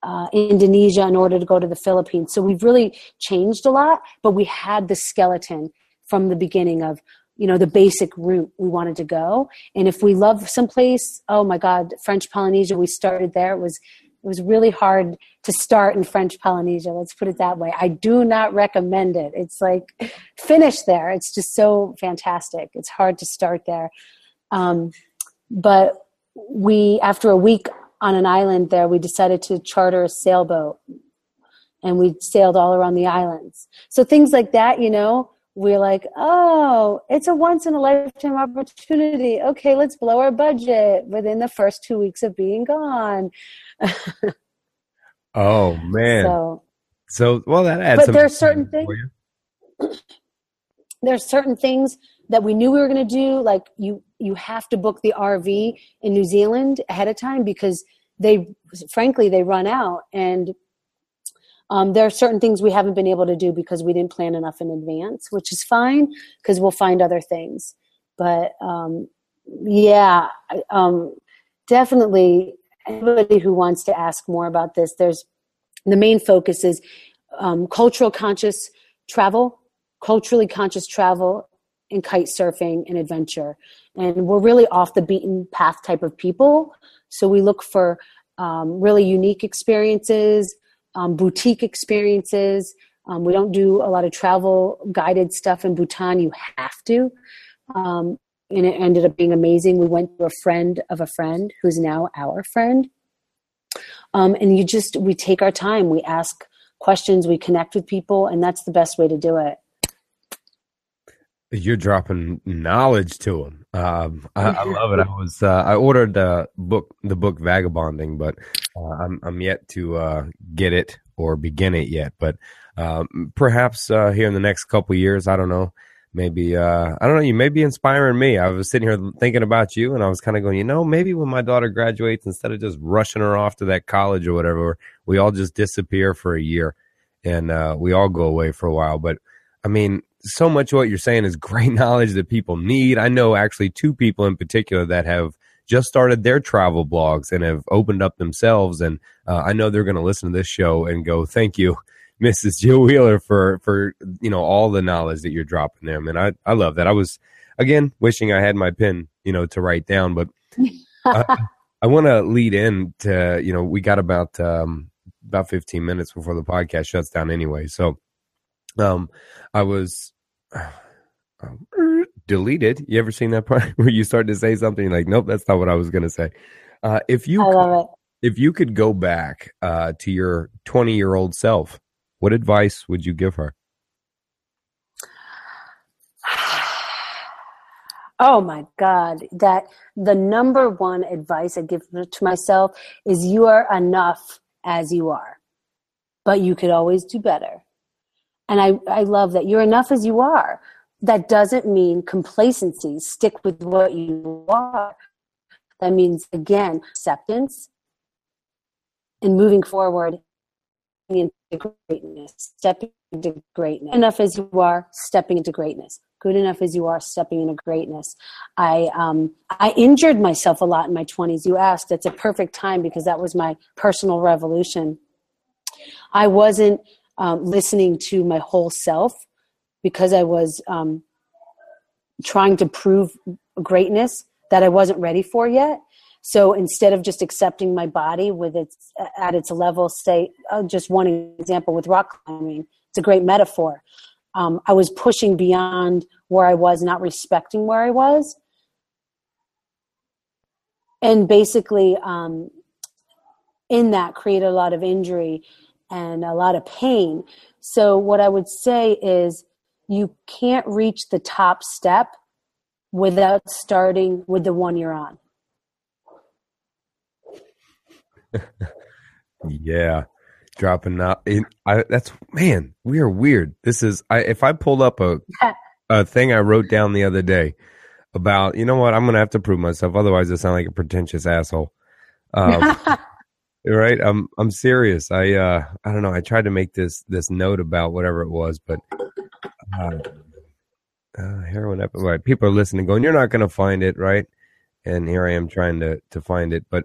uh, Indonesia in order to go to the Philippines. So we've really changed a lot, but we had the skeleton from the beginning of you know the basic route we wanted to go. And if we love someplace oh my god french polynesia we started there. It was it was really hard to start in french polynesia let's put it that way. I do not recommend it. It's like <laughs> finish there. It's just so fantastic. It's hard to start there. Um, but we after a week on an island there we decided to charter a sailboat and we sailed all around the islands so things like that you know we're like, oh, it's a once in a lifetime opportunity. Okay, let's blow our budget within the first two weeks of being gone. <laughs> oh man. So, so well that adds. But there's certain things. <clears throat> There's certain things that we knew we were going to do. Like you, you have to book the RV in New Zealand ahead of time because they, frankly, they run out and um, there are certain things we haven't been able to do because we didn't plan enough in advance, which is fine because we'll find other things. But um, yeah, um, definitely anybody who wants to ask more about this, there's the main focus is um, cultural conscious travel, culturally conscious travel, and kite surfing and adventure. And we're really off the beaten path type of people. So we look for um, really unique experiences um, boutique experiences. Um, we don't do a lot of travel guided stuff in Bhutan. You have to. Um, and it ended up being amazing. We went to a friend of a friend who's now our friend. Um, and you just, we take our time, we ask questions, we connect with people, and that's the best way to do it. You're dropping knowledge to them. Um, I, I, love it. I was uh, I ordered the book the book Vagabonding, but uh, I'm I'm yet to uh, get it or begin it yet. But um, perhaps uh, here in the next couple years, I don't know. Maybe uh, I don't know. You may be inspiring me. I was sitting here thinking about you, and I was kind of going, you know, maybe when my daughter graduates, instead of just rushing her off to that college or whatever, we all just disappear for a year, and uh, we all go away for a while. But I mean, so much of what you're saying is great <laughs> knowledge that people need. I know actually two people in particular that have just started their travel blogs and have opened up themselves. And uh, I know they're going to listen to this show and go, "Thank you, <laughs> Mrs. Jill Wheeler, for for you know all the knowledge that you're dropping them." And I I love that. I was again wishing I had my pen, you know, to write down, but I, <laughs> I want to lead in to you know we got about um, about 15 minutes before the podcast shuts down anyway, so. Um, I was <sighs> um, <clears throat> deleted. You ever seen that <laughs> part where you start to say something like, "Nope, that's not what I was going to say." Uh, if you could, if you could go back uh, to your twenty year old self, what advice would you give her? <sighs> Oh my God, that the number one advice I give to myself is you are enough as you are, but you could always do better. And I, I love that you're enough as you are. That doesn't mean complacency. Stick with what you are. That means, again, acceptance and moving forward into greatness, stepping into greatness. Enough as you are, stepping into greatness. Good enough as you are, stepping into greatness. I um, I injured myself a lot in my 20s. You asked. It's a perfect time because that was my personal revolution. I wasn't um, listening to my whole self because I was um, trying to prove greatness that I wasn't ready for yet. So instead of just accepting my body with its at its level, say uh, just one example with rock climbing, it's a great metaphor. Um, I was pushing beyond where I was, not respecting where I was, and basically um, in that created a lot of injury and a lot of pain. So, what I would say is you can't reach the top step without starting with the one you're on. <laughs> yeah dropping out in I, that's man we are weird this is i if i pulled up a <laughs> a thing i wrote down the other day about you know what i'm gonna have to prove myself otherwise i sound like a pretentious asshole um, <laughs> right i'm i'm serious i uh i don't know i tried to make this this note about whatever it was but uh, uh heroin epi- people are listening going you're not going to find it right and here i am trying to to find it but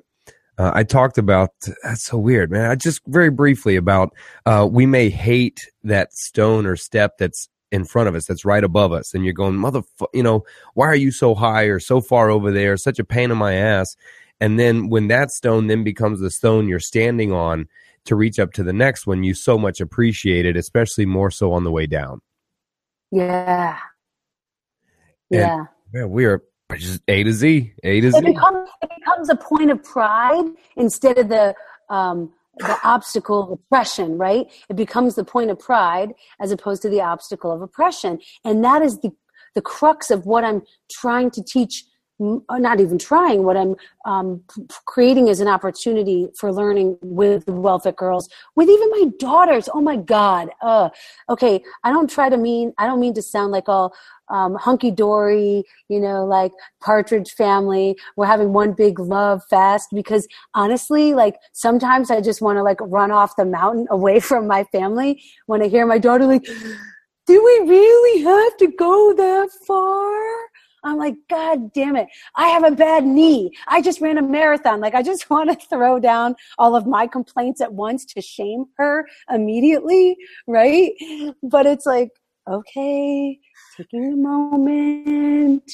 uh, I talked about that's so weird, man. I just very briefly about uh, we may hate that stone or step that's in front of us, that's right above us, and you're going, mother, you know, why are you so high or so far over there? Such a pain in my ass. And then when that stone then becomes the stone you're standing on to reach up to the next one, you so much appreciate it, especially more so on the way down. Yeah. Yeah. yeah, we are just A to Z, A to it Z. Becomes, it becomes a point of pride instead of the um, the obstacle of oppression, right? It becomes the point of pride as opposed to the obstacle of oppression, and that is the the crux of what I'm trying to teach not even trying. What i'm um, creating is an opportunity for learning with the Wellfit girls with even my daughters. Oh my god. Uh, okay. I don't try to mean i don't mean to sound like all um, hunky dory you know like partridge family. We're having one big love fest because honestly like sometimes i just want to like run off the mountain <laughs> away from my family when i hear my daughter like do we really have to go that far I'm like, God damn it. I have a bad knee. I just ran a marathon. Like, I just <laughs> want to throw down all of my complaints at once to shame her immediately. Right. But it's like, okay, taking a moment,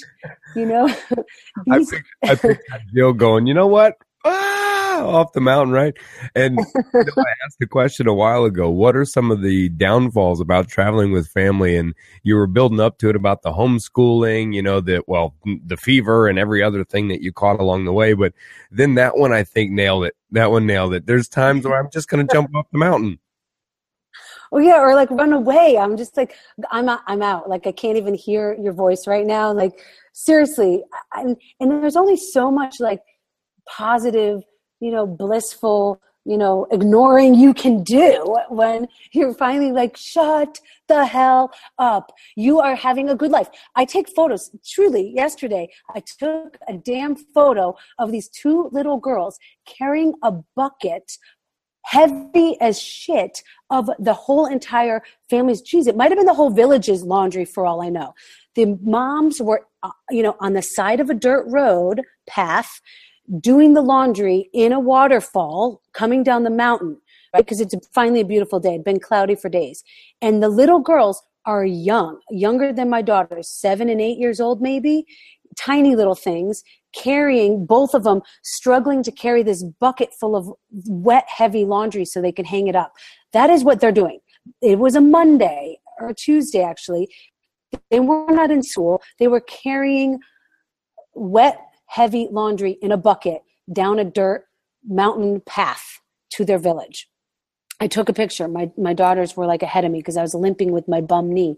you know. <laughs> I think I Jill going, you know what? Ah, off the mountain, right? And <laughs> you know, I asked a question a while ago. What are some of the downfalls about traveling with family? And you were building up to it about the homeschooling, you know, that well, the fever and every other thing that you caught along the way. But then that one, I think, nailed it. That one nailed it. There's times where I'm just going to jump off the mountain. Oh yeah, or like run away. I'm just like I'm out, I'm out. Like I can't even hear your voice right now. Like seriously, and and there's only so much like positive, you know, blissful, you know, ignoring you can do when you're finally like, shut the hell up. You are having a good life. I take photos. Truly, yesterday, I took a damn photo of these two little girls carrying a bucket heavy as shit of the whole entire family's geez it might have been the whole village's laundry for all i know the moms were uh, you know on the side of a dirt road path doing the laundry in a waterfall coming down the mountain, right? Because it's finally a beautiful day. It'd been cloudy for days. And the little girls are young, younger than my daughters, seven and eight years old, maybe, tiny little things, carrying both of them, struggling to carry this bucket full of wet, heavy laundry so they can hang it up. That is what they're doing. It was a Monday or Tuesday, actually. They were not in school. They were carrying wet heavy laundry in a bucket down a dirt mountain path to their village. I took a picture. My my daughters were like ahead of me because I was limping with my bum knee,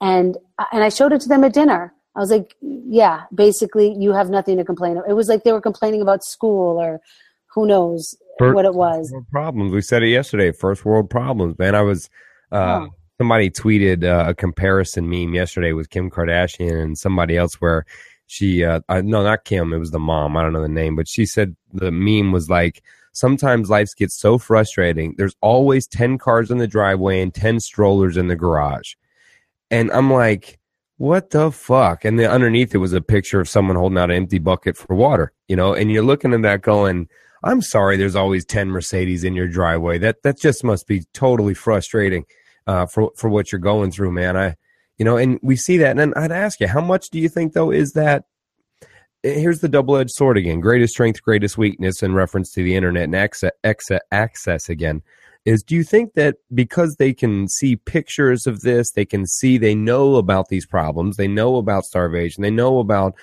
and and I showed it to them at dinner. I was like, "Yeah, basically, you have nothing to complain of." It was like they were complaining about school or who knows first what it was. Problems. We said it yesterday. First world problems, man. I was. Uh, oh. Somebody tweeted uh, a comparison meme yesterday with Kim Kardashian and somebody else where she uh, uh, no not kim it was the mom i don't know the name but she said the meme was like sometimes life gets so frustrating there's always 10 cars in the driveway and 10 strollers in the garage. And i'm like what the fuck? And then underneath it was a picture of someone holding out an empty bucket for water you know and you're looking at that going i'm sorry there's always 10 mercedes in your driveway that that just must be totally frustrating uh, for for what you're going through man. I you know, and we see that. And I'd ask you, how much do you think, though, is that? Eh, here's the double edged sword again greatest strength, greatest weakness in reference to the internet and access, access again. Is do you think that because they can see pictures of this, they can see, they know about these problems, they know about starvation, they know about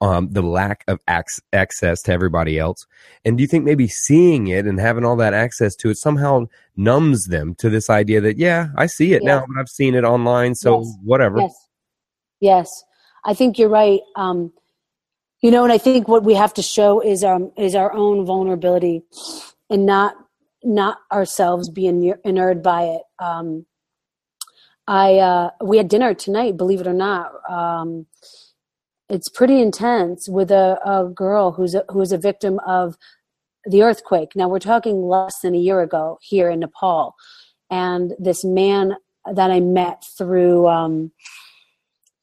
um, the lack of ac- access to everybody else? And do you think maybe seeing it and having all that access to it somehow numbs them to this idea that, yeah, I see it yes. now, but I've seen it online, so yes. whatever. Yes. Yes. I think you're right. Um, you know, and I think what we have to show is um is our own vulnerability and not not ourselves being inured by it. Um, I uh, we had dinner tonight, believe it or not. Um, it's pretty intense with a, a girl who's a, who's a victim of the earthquake. Now we're talking less than a year ago here in Nepal, and this man that I met through um,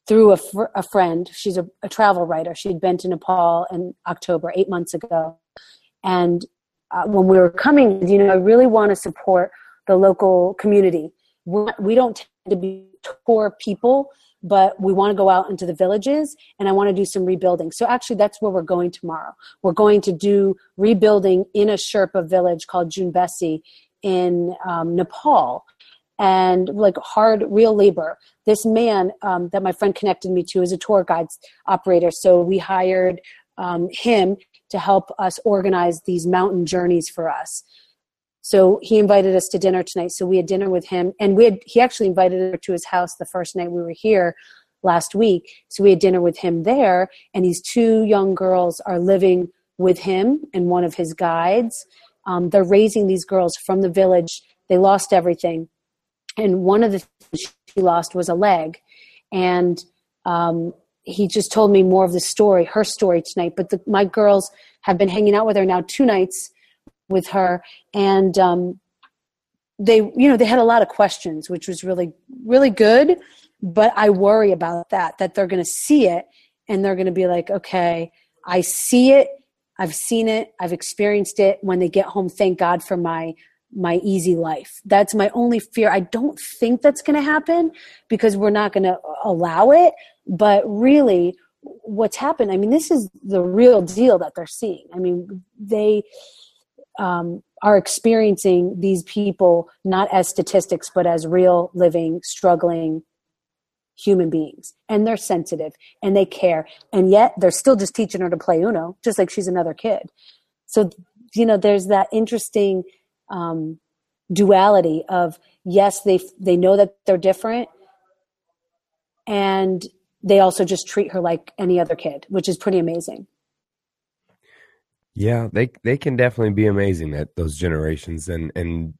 through a, fr- a friend. She's a, a travel writer. She'd been to Nepal in October, eight months ago, and uh, when we were coming, you know, I really want to support the local community. We're, we do not tend to be poor people, but we want to go out into the villages and I want to do some rebuilding. So actually, that's where we're going tomorrow. We're going to do rebuilding in a Sherpa village called Junbesi in um, Nepal and like hard real labor this man um, that my friend connected me to is a tour guide operator so we hired um, him to help us organize these mountain journeys for us so he invited us to dinner tonight. So we had dinner with him and we had he actually invited her to his house the first night we were here last week. So we had dinner with him there and these two young girls are living with him and one of his guides. Um, they're raising these girls from the village. They lost everything. And one of the things she lost was a leg. And um, he just told me more of the story her story tonight. But the, my girls have been hanging out with her now two nights with her and um, they you know they had a lot of questions which was really really good but i worry about that that they're going to see it and they're going to be like okay i see it i've seen it i've experienced it when they get home thank god for my my easy life. That's my only fear. I don't think that's going to happen because we're not going to allow it. But really, what's happened, I mean, this is the real deal that they're seeing. I mean, they um, are experiencing these people not as statistics, but as real, living, struggling human beings. And they're sensitive and they care. And yet they're still just teaching her to play Uno, just like she's another kid. So, you know, there's that interesting um, duality of yes, they they know that they're different, and they also just treat her like any other kid, which is pretty amazing. Yeah, they they can definitely be amazing that those generations and and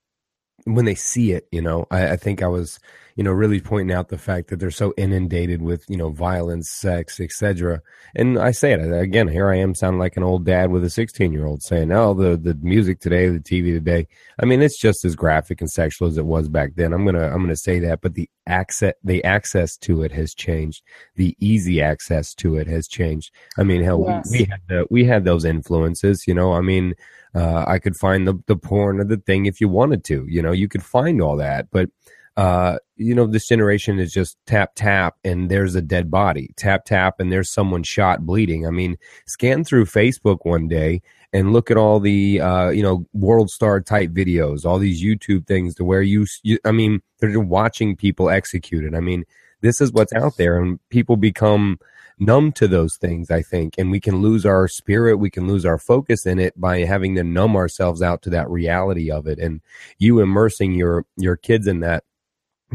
when they see it, you know, I, I think I was you know, really pointing out the fact that they're so inundated with, you know, violence, sex, etc. And I say it again, here I am sounding like an old dad with a 16 year old saying, oh, the, the music today, the TV today. I mean, it's just as graphic and sexual as it was back then. I'm going to, I'm to say that, but the access, the access to it has changed. The easy access to it has changed. I mean, hell, yes. we, we had the, we had those influences, you know, I mean, uh, I could find the, the porn or the thing if you wanted to, you know, you could find all that, but, uh, you know, this generation is just tap, tap, and there's a dead body. Tap, tap, and there's someone shot bleeding. I mean, scan through Facebook one day and look at all the, uh, you know, world star type videos, all these YouTube things to where you, you I mean, they're watching people executed. I mean, this is what's out there, and people become numb to those things, I think, and we can lose our spirit, we can lose our focus in it by having to numb ourselves out to that reality of it. And you immersing your your kids in that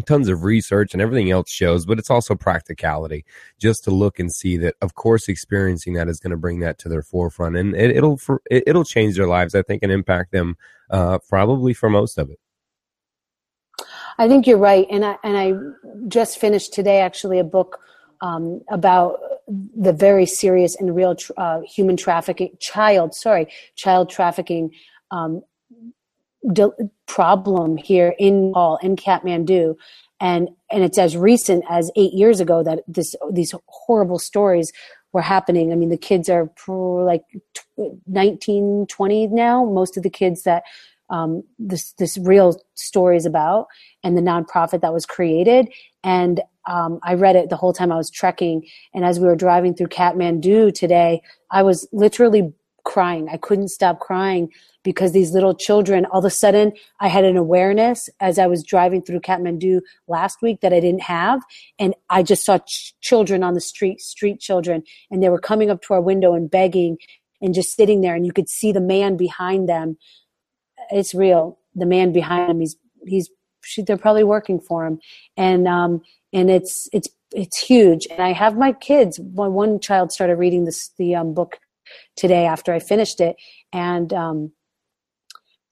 tons of research and everything else shows, but it's also practicality just to look and see that, of course, experiencing that is going to bring that to their forefront and it, will it'll change their lives, I think, and impact them uh, probably for most of it. I think you're right, and I and I just finished today actually a book um, about the very serious and real uh, human trafficking, child sorry, child trafficking um, problem here in all in Kathmandu, and and it's as recent as eight years ago that this these horrible stories were happening. I mean, the kids are like 19, 20 now. Most of the kids that um, this this real story is about, and the nonprofit that was created. And um, I read it the whole time I was trekking, and as we were driving through Kathmandu today, I was literally crying. I couldn't stop crying because these little children, all of a sudden, I had an awareness as I was driving through Kathmandu last week that I didn't have. And I just saw ch- children on the street, street children, and they were coming up to our window and begging and just sitting there. And you could see the man behind them. It's real. The man behind them, he's, he's, they're probably working for him. And, um, and it's, it's, it's huge. And I have my kids. One, one child started reading this, the um, book today after I finished it. And, um,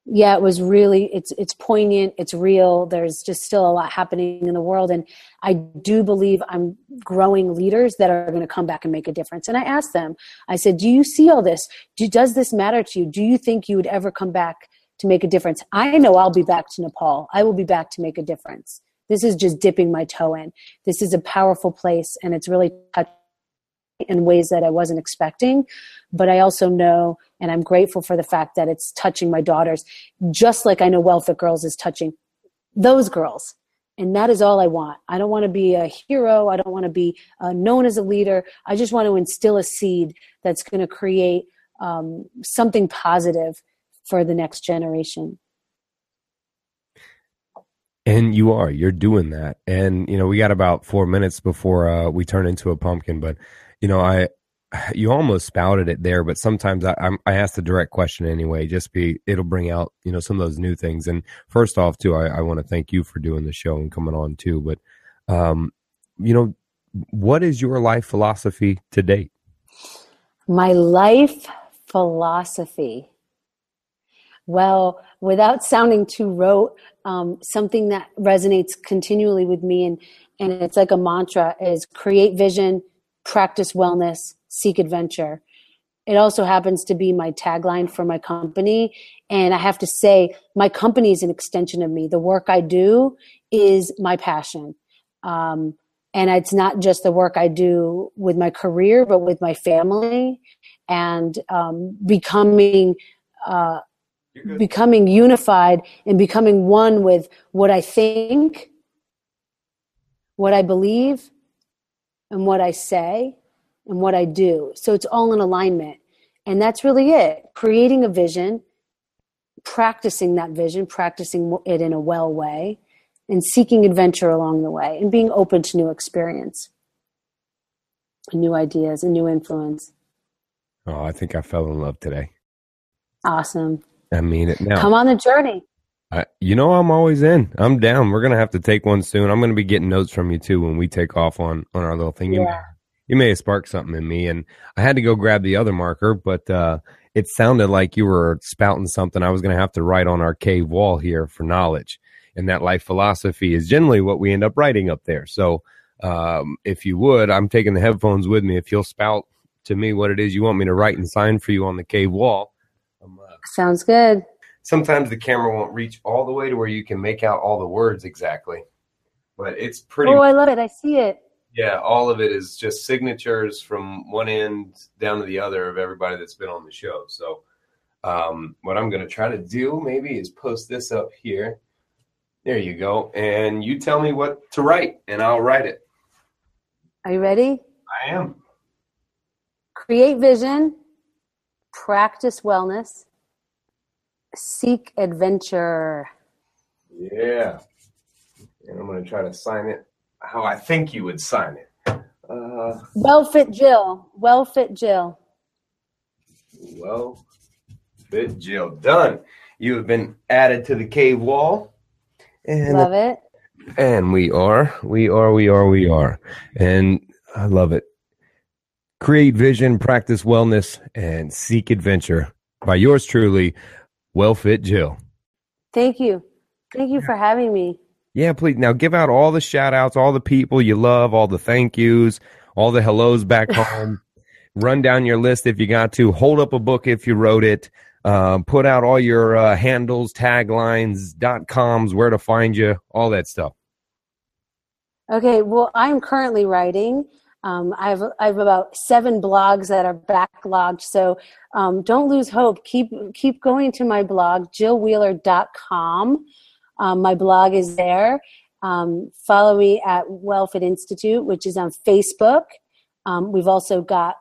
yeah, it was really it's it's poignant, it's real. There's just still a lot happening in the world and I do believe I'm growing leaders that are going to come back and make a difference. And I asked them, I said, "Do you see all this? Do, does this matter to you? Do you think you would ever come back to make a difference? I know I'll be back to Nepal. I will be back to make a difference. This is just dipping my toe in. This is a powerful place and it's really touching in ways that I wasn't expecting. But I also know, and I'm grateful for the fact that it's touching my daughters, just like I know Well-Fit Girls is touching those girls. And that is all I want. I don't want to be a hero. I don't want to be uh, known as a leader. I just want to instill a seed that's going to create um, something positive for the next generation. And you are, you're doing that. And, you know, we got about four minutes before uh, we turn into a pumpkin, but, you know, I, you almost spouted it there, but sometimes I, I'm, I ask the direct question anyway, just be, it'll bring out, you know, some of those new things. And first off, too, I, I want to thank you for doing the show and coming on too. But, um, you know, what is your life philosophy to date? My life philosophy. Well, without sounding too rote, um, something that resonates continually with me and, and it's like a mantra is create vision, practice wellness, seek adventure. It also happens to be my tagline for my company. And I have to say, my company is an extension of me. The work I do is my passion. Um, and it's not just the work I do with my career, but with my family and um, becoming uh, becoming unified and becoming one with what I think, what I believe, and what I say and what I do. So it's all in alignment. And that's really it creating a vision, practicing that vision, practicing it in a well way, and seeking adventure along the way and being open to new experience, new ideas, and new influence. Oh, I think I fell in love today. Awesome. I mean it now. Come on the journey. I, you know, I'm always in. I'm down. We're gonna have to take one soon. I'm gonna be getting notes from you too when we take off on on our little thing. You, yeah. you may have sparked something in me, and I had to go grab the other marker, but uh, it sounded like you were spouting something. I was gonna have to write on our cave wall here for knowledge, and that life philosophy is generally what we end up writing up there. So, um, if you would, I'm taking the headphones with me. If you'll spout to me what it is you want me to write and sign for you on the cave wall. Sounds good. Sometimes the camera won't reach all the way to where you can make out all the words exactly, but it's pretty. Oh, I love it! I see it. Yeah, all of it is just signatures from one end down to the other of everybody that's been on the show. So, um, what I'm going to try to do maybe is post this up here. There you go, and you tell me what to write, and I'll write it. Are you ready? I am create vision, practice wellness, seek adventure. Yeah. And I'm going to try to sign it how I think you would sign it. Uh, well fit Jill. Well fit Jill. Well fit Jill. Done. You have been added to the cave wall. And, love it. And we are, we are, we are, we are. And I love it. Create vision, practice wellness, and seek adventure. By yours truly, Well Fit Jill. Thank you. Thank you for having me. Yeah, please. Now give out all the shout outs, all the people you love, all the thank yous, all the hellos back <laughs> home. Run down your list if you got to. Hold up a book if you wrote it. Uh, put out all your uh, handles, taglines, dot coms, where to find you, all that stuff. Okay, well, I'm currently writing. Um, I have I have about seven blogs that are backlogged, so um, don't lose hope. Keep keep going to my blog, jillwheeler.com. Um, my blog is there. Um, follow me at Well-Fit Institute, which is on Facebook. Um, we've also got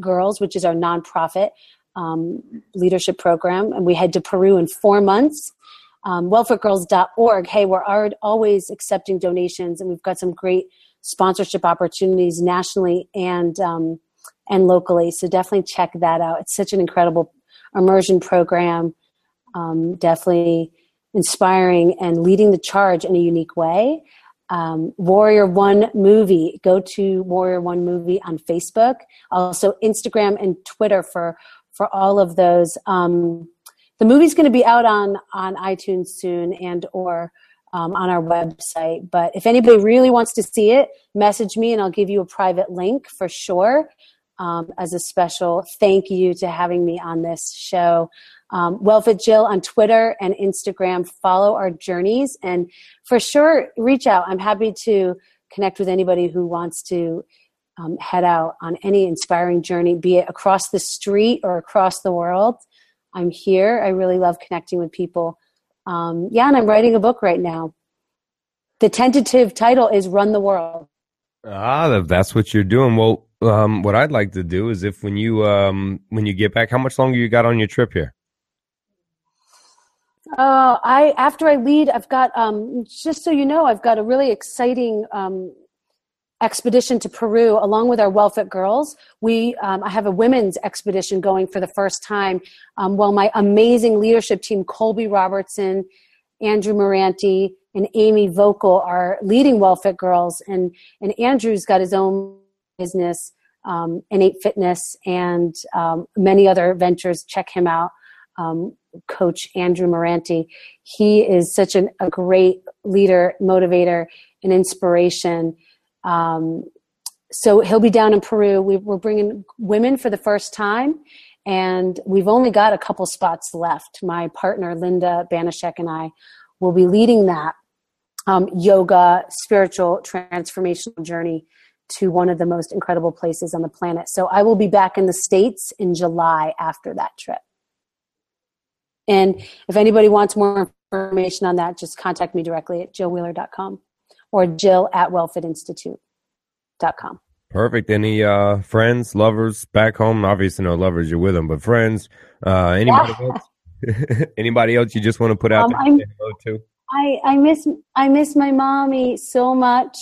Girls, which is our nonprofit um, leadership program, and we head to Peru in four months. Um. Hey, we're always accepting donations, and we've got some great sponsorship opportunities nationally and um, and locally. So definitely check that out. It's such an incredible immersion program. Um, definitely inspiring and leading the charge in a unique way. Um, Warrior One Movie. Go to Warrior One Movie on Facebook. Also Instagram and Twitter for for all of those. Um, the movie's going to be out on on iTunes soon and or um, on our website. But if anybody really wants to see it, message me and I'll give you a private link for sure um, as a special thank you to having me on this show. Um, Wellfit Jill on Twitter and Instagram. Follow our journeys and for sure reach out. I'm happy to connect with anybody who wants to um, head out on any inspiring journey, be it across the street or across the world, I'm here. I really love connecting with people. Um, yeah, and I'm writing a book right now. The tentative title is Run the World. Ah, that's what you're doing. Well, um, what I'd like to do is if when you um, when you get back, how much longer you got on your trip here? Uh, I after I lead, I've got um, just so you know, I've got a really exciting um, expedition to Peru along with our WellFit girls. We um, I have a women's expedition going for the first time. Um, well, my amazing leadership team, Colby Robertson, Andrew Moranti, and Amy Vocal are leading WellFit girls, and and Andrew's got his own business, um, Innate Fitness, and um, many other ventures. Check him out. Um, coach Andrew Moranti. He is such an, a great leader, motivator, and inspiration. Um, so he'll be down in Peru. We, are bringing women for the first time, and we've only got a couple spots left. My partner Linda Banashek and I will be leading that um, yoga, spiritual, transformational journey to one of the most incredible places on the planet. So I will be back in the States in July after that trip. And if anybody wants more information on that, just contact me directly at jillwheeler.com or jill at wellfitinstitute.com. Perfect. Any uh, friends, lovers back home? Obviously, no lovers, you're with them, but friends, uh, anybody yeah. else? <laughs> anybody else you just want to put out um, there? I, I miss I miss my mommy so much.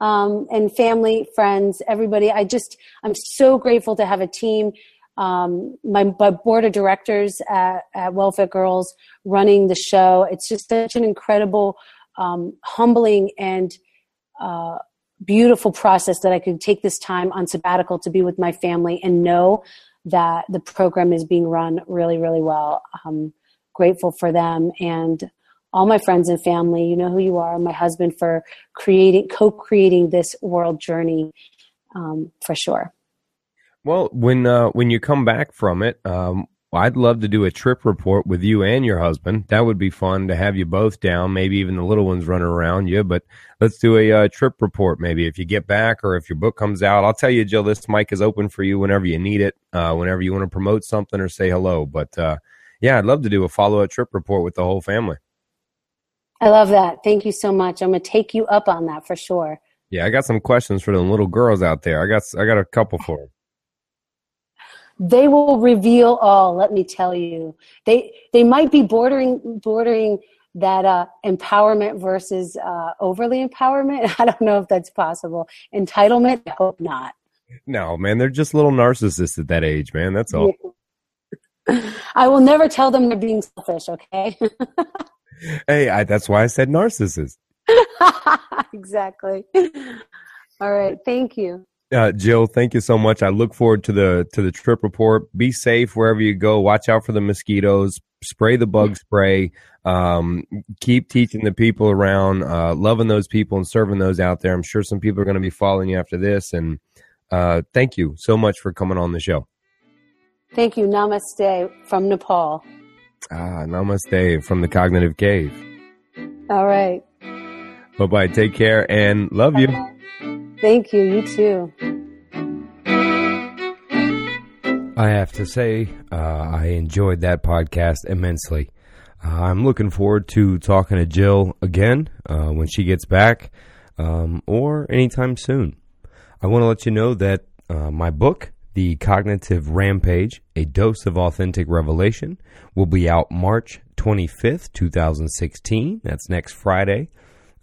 Um, and family, friends, everybody. I just, I'm so grateful to have a team um, my, my, board of directors at, at WellFit Girls running the show. It's just such an incredible, um, humbling, and uh, beautiful process that I could take this time on sabbatical to be with my family and know that the program is being run really, really well. I'm grateful for them and all my friends and family. You know who you are. My husband for creating, co-creating this world journey um, for sure. Well, when uh, when you come back from it, um, I'd love to do a trip report with you and your husband. That would be fun to have you both down. Maybe even the little ones running around you. But let's do a uh, trip report. Maybe if you get back or if your book comes out, I'll tell you, Jill. This mic is open for you whenever you need it. Uh, whenever you want to promote something or say hello. But uh, yeah, I'd love to do a follow up trip report with the whole family. I love that. Thank you so much. I'm gonna take you up on that for sure. Yeah, I got some questions for the little girls out there. I got I got a couple for them they will reveal all let me tell you. They they might be bordering bordering that uh, empowerment versus uh, overly empowerment. <laughs> I don't know if that's possible. Entitlement? I hope not. No man they're just little narcissists at that age man that's all. <laughs> I will never tell them they're being selfish okay? <laughs> Hey I, that's why i said narcissist. Exactly. All right thank you uh, Jill, thank you so much. I look forward to the to the trip report. Be safe wherever you go. Watch out for the mosquitoes. Spray the bug spray. Um, keep teaching the people around, uh, loving those people and serving those out there. I'm sure some people are going to be following you after this. And uh, thank you so much for coming on the show. Thank you. Namaste from Nepal. Ah, namaste from the cognitive cave. All right. Bye bye. Take care and love you. Thank you. You too. I have to say, uh, I enjoyed that podcast immensely. Uh, I'm looking forward to talking to Jill again uh, when she gets back um, or anytime soon. I want to let you know that uh, my book, The Cognitive Rampage A Dose of Authentic Revelation, will be out March 25th, 2016. That's next Friday.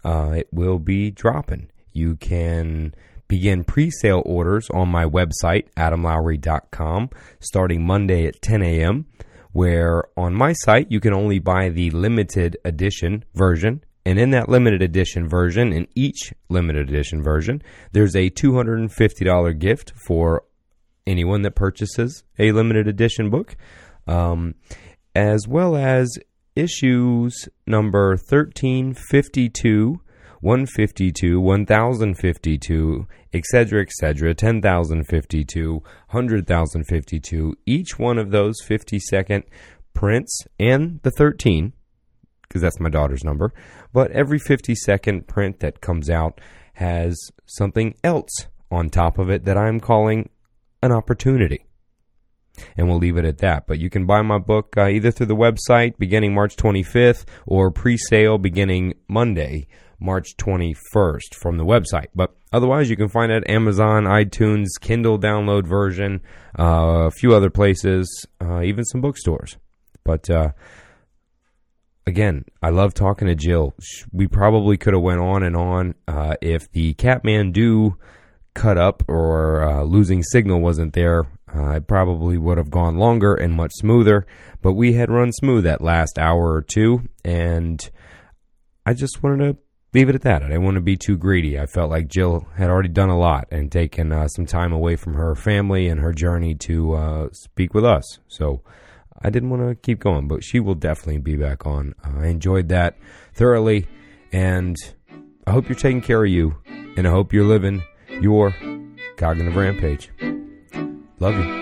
Uh, it will be dropping. You can begin pre-sale orders on my website, adamlowry.com, starting Monday at 10 a.m., where on my site you can only buy the limited edition version. And in that limited edition version, in each limited edition version, there's a $250 gift for anyone that purchases a limited edition book, um, as well as issues number 1352 152, 1052, etc., etc., 10,052, 100,052. Each one of those 50 second prints and the 13, because that's my daughter's number, but every 50 second print that comes out has something else on top of it that I'm calling an opportunity. And we'll leave it at that. But you can buy my book uh, either through the website beginning March 25th or pre sale beginning Monday, March 21st from the website. But otherwise, you can find it at Amazon, iTunes, Kindle download version, uh, a few other places, uh, even some bookstores. But uh, again, I love talking to Jill. We probably could have went on and on uh, if the Kathmandu cut up or uh, losing signal wasn't there. Uh, it probably would have gone longer and much smoother, but we had run smooth that last hour or two, and I just wanted to leave it at that. I didn't want to be too greedy. I felt like Jill had already done a lot and taken uh, some time away from her family and her journey to uh, speak with us. So I didn't want to keep going, but she will definitely be back on. Uh, I enjoyed that thoroughly, and I hope you're taking care of you, and I hope you're living your cognitive rampage. Love you.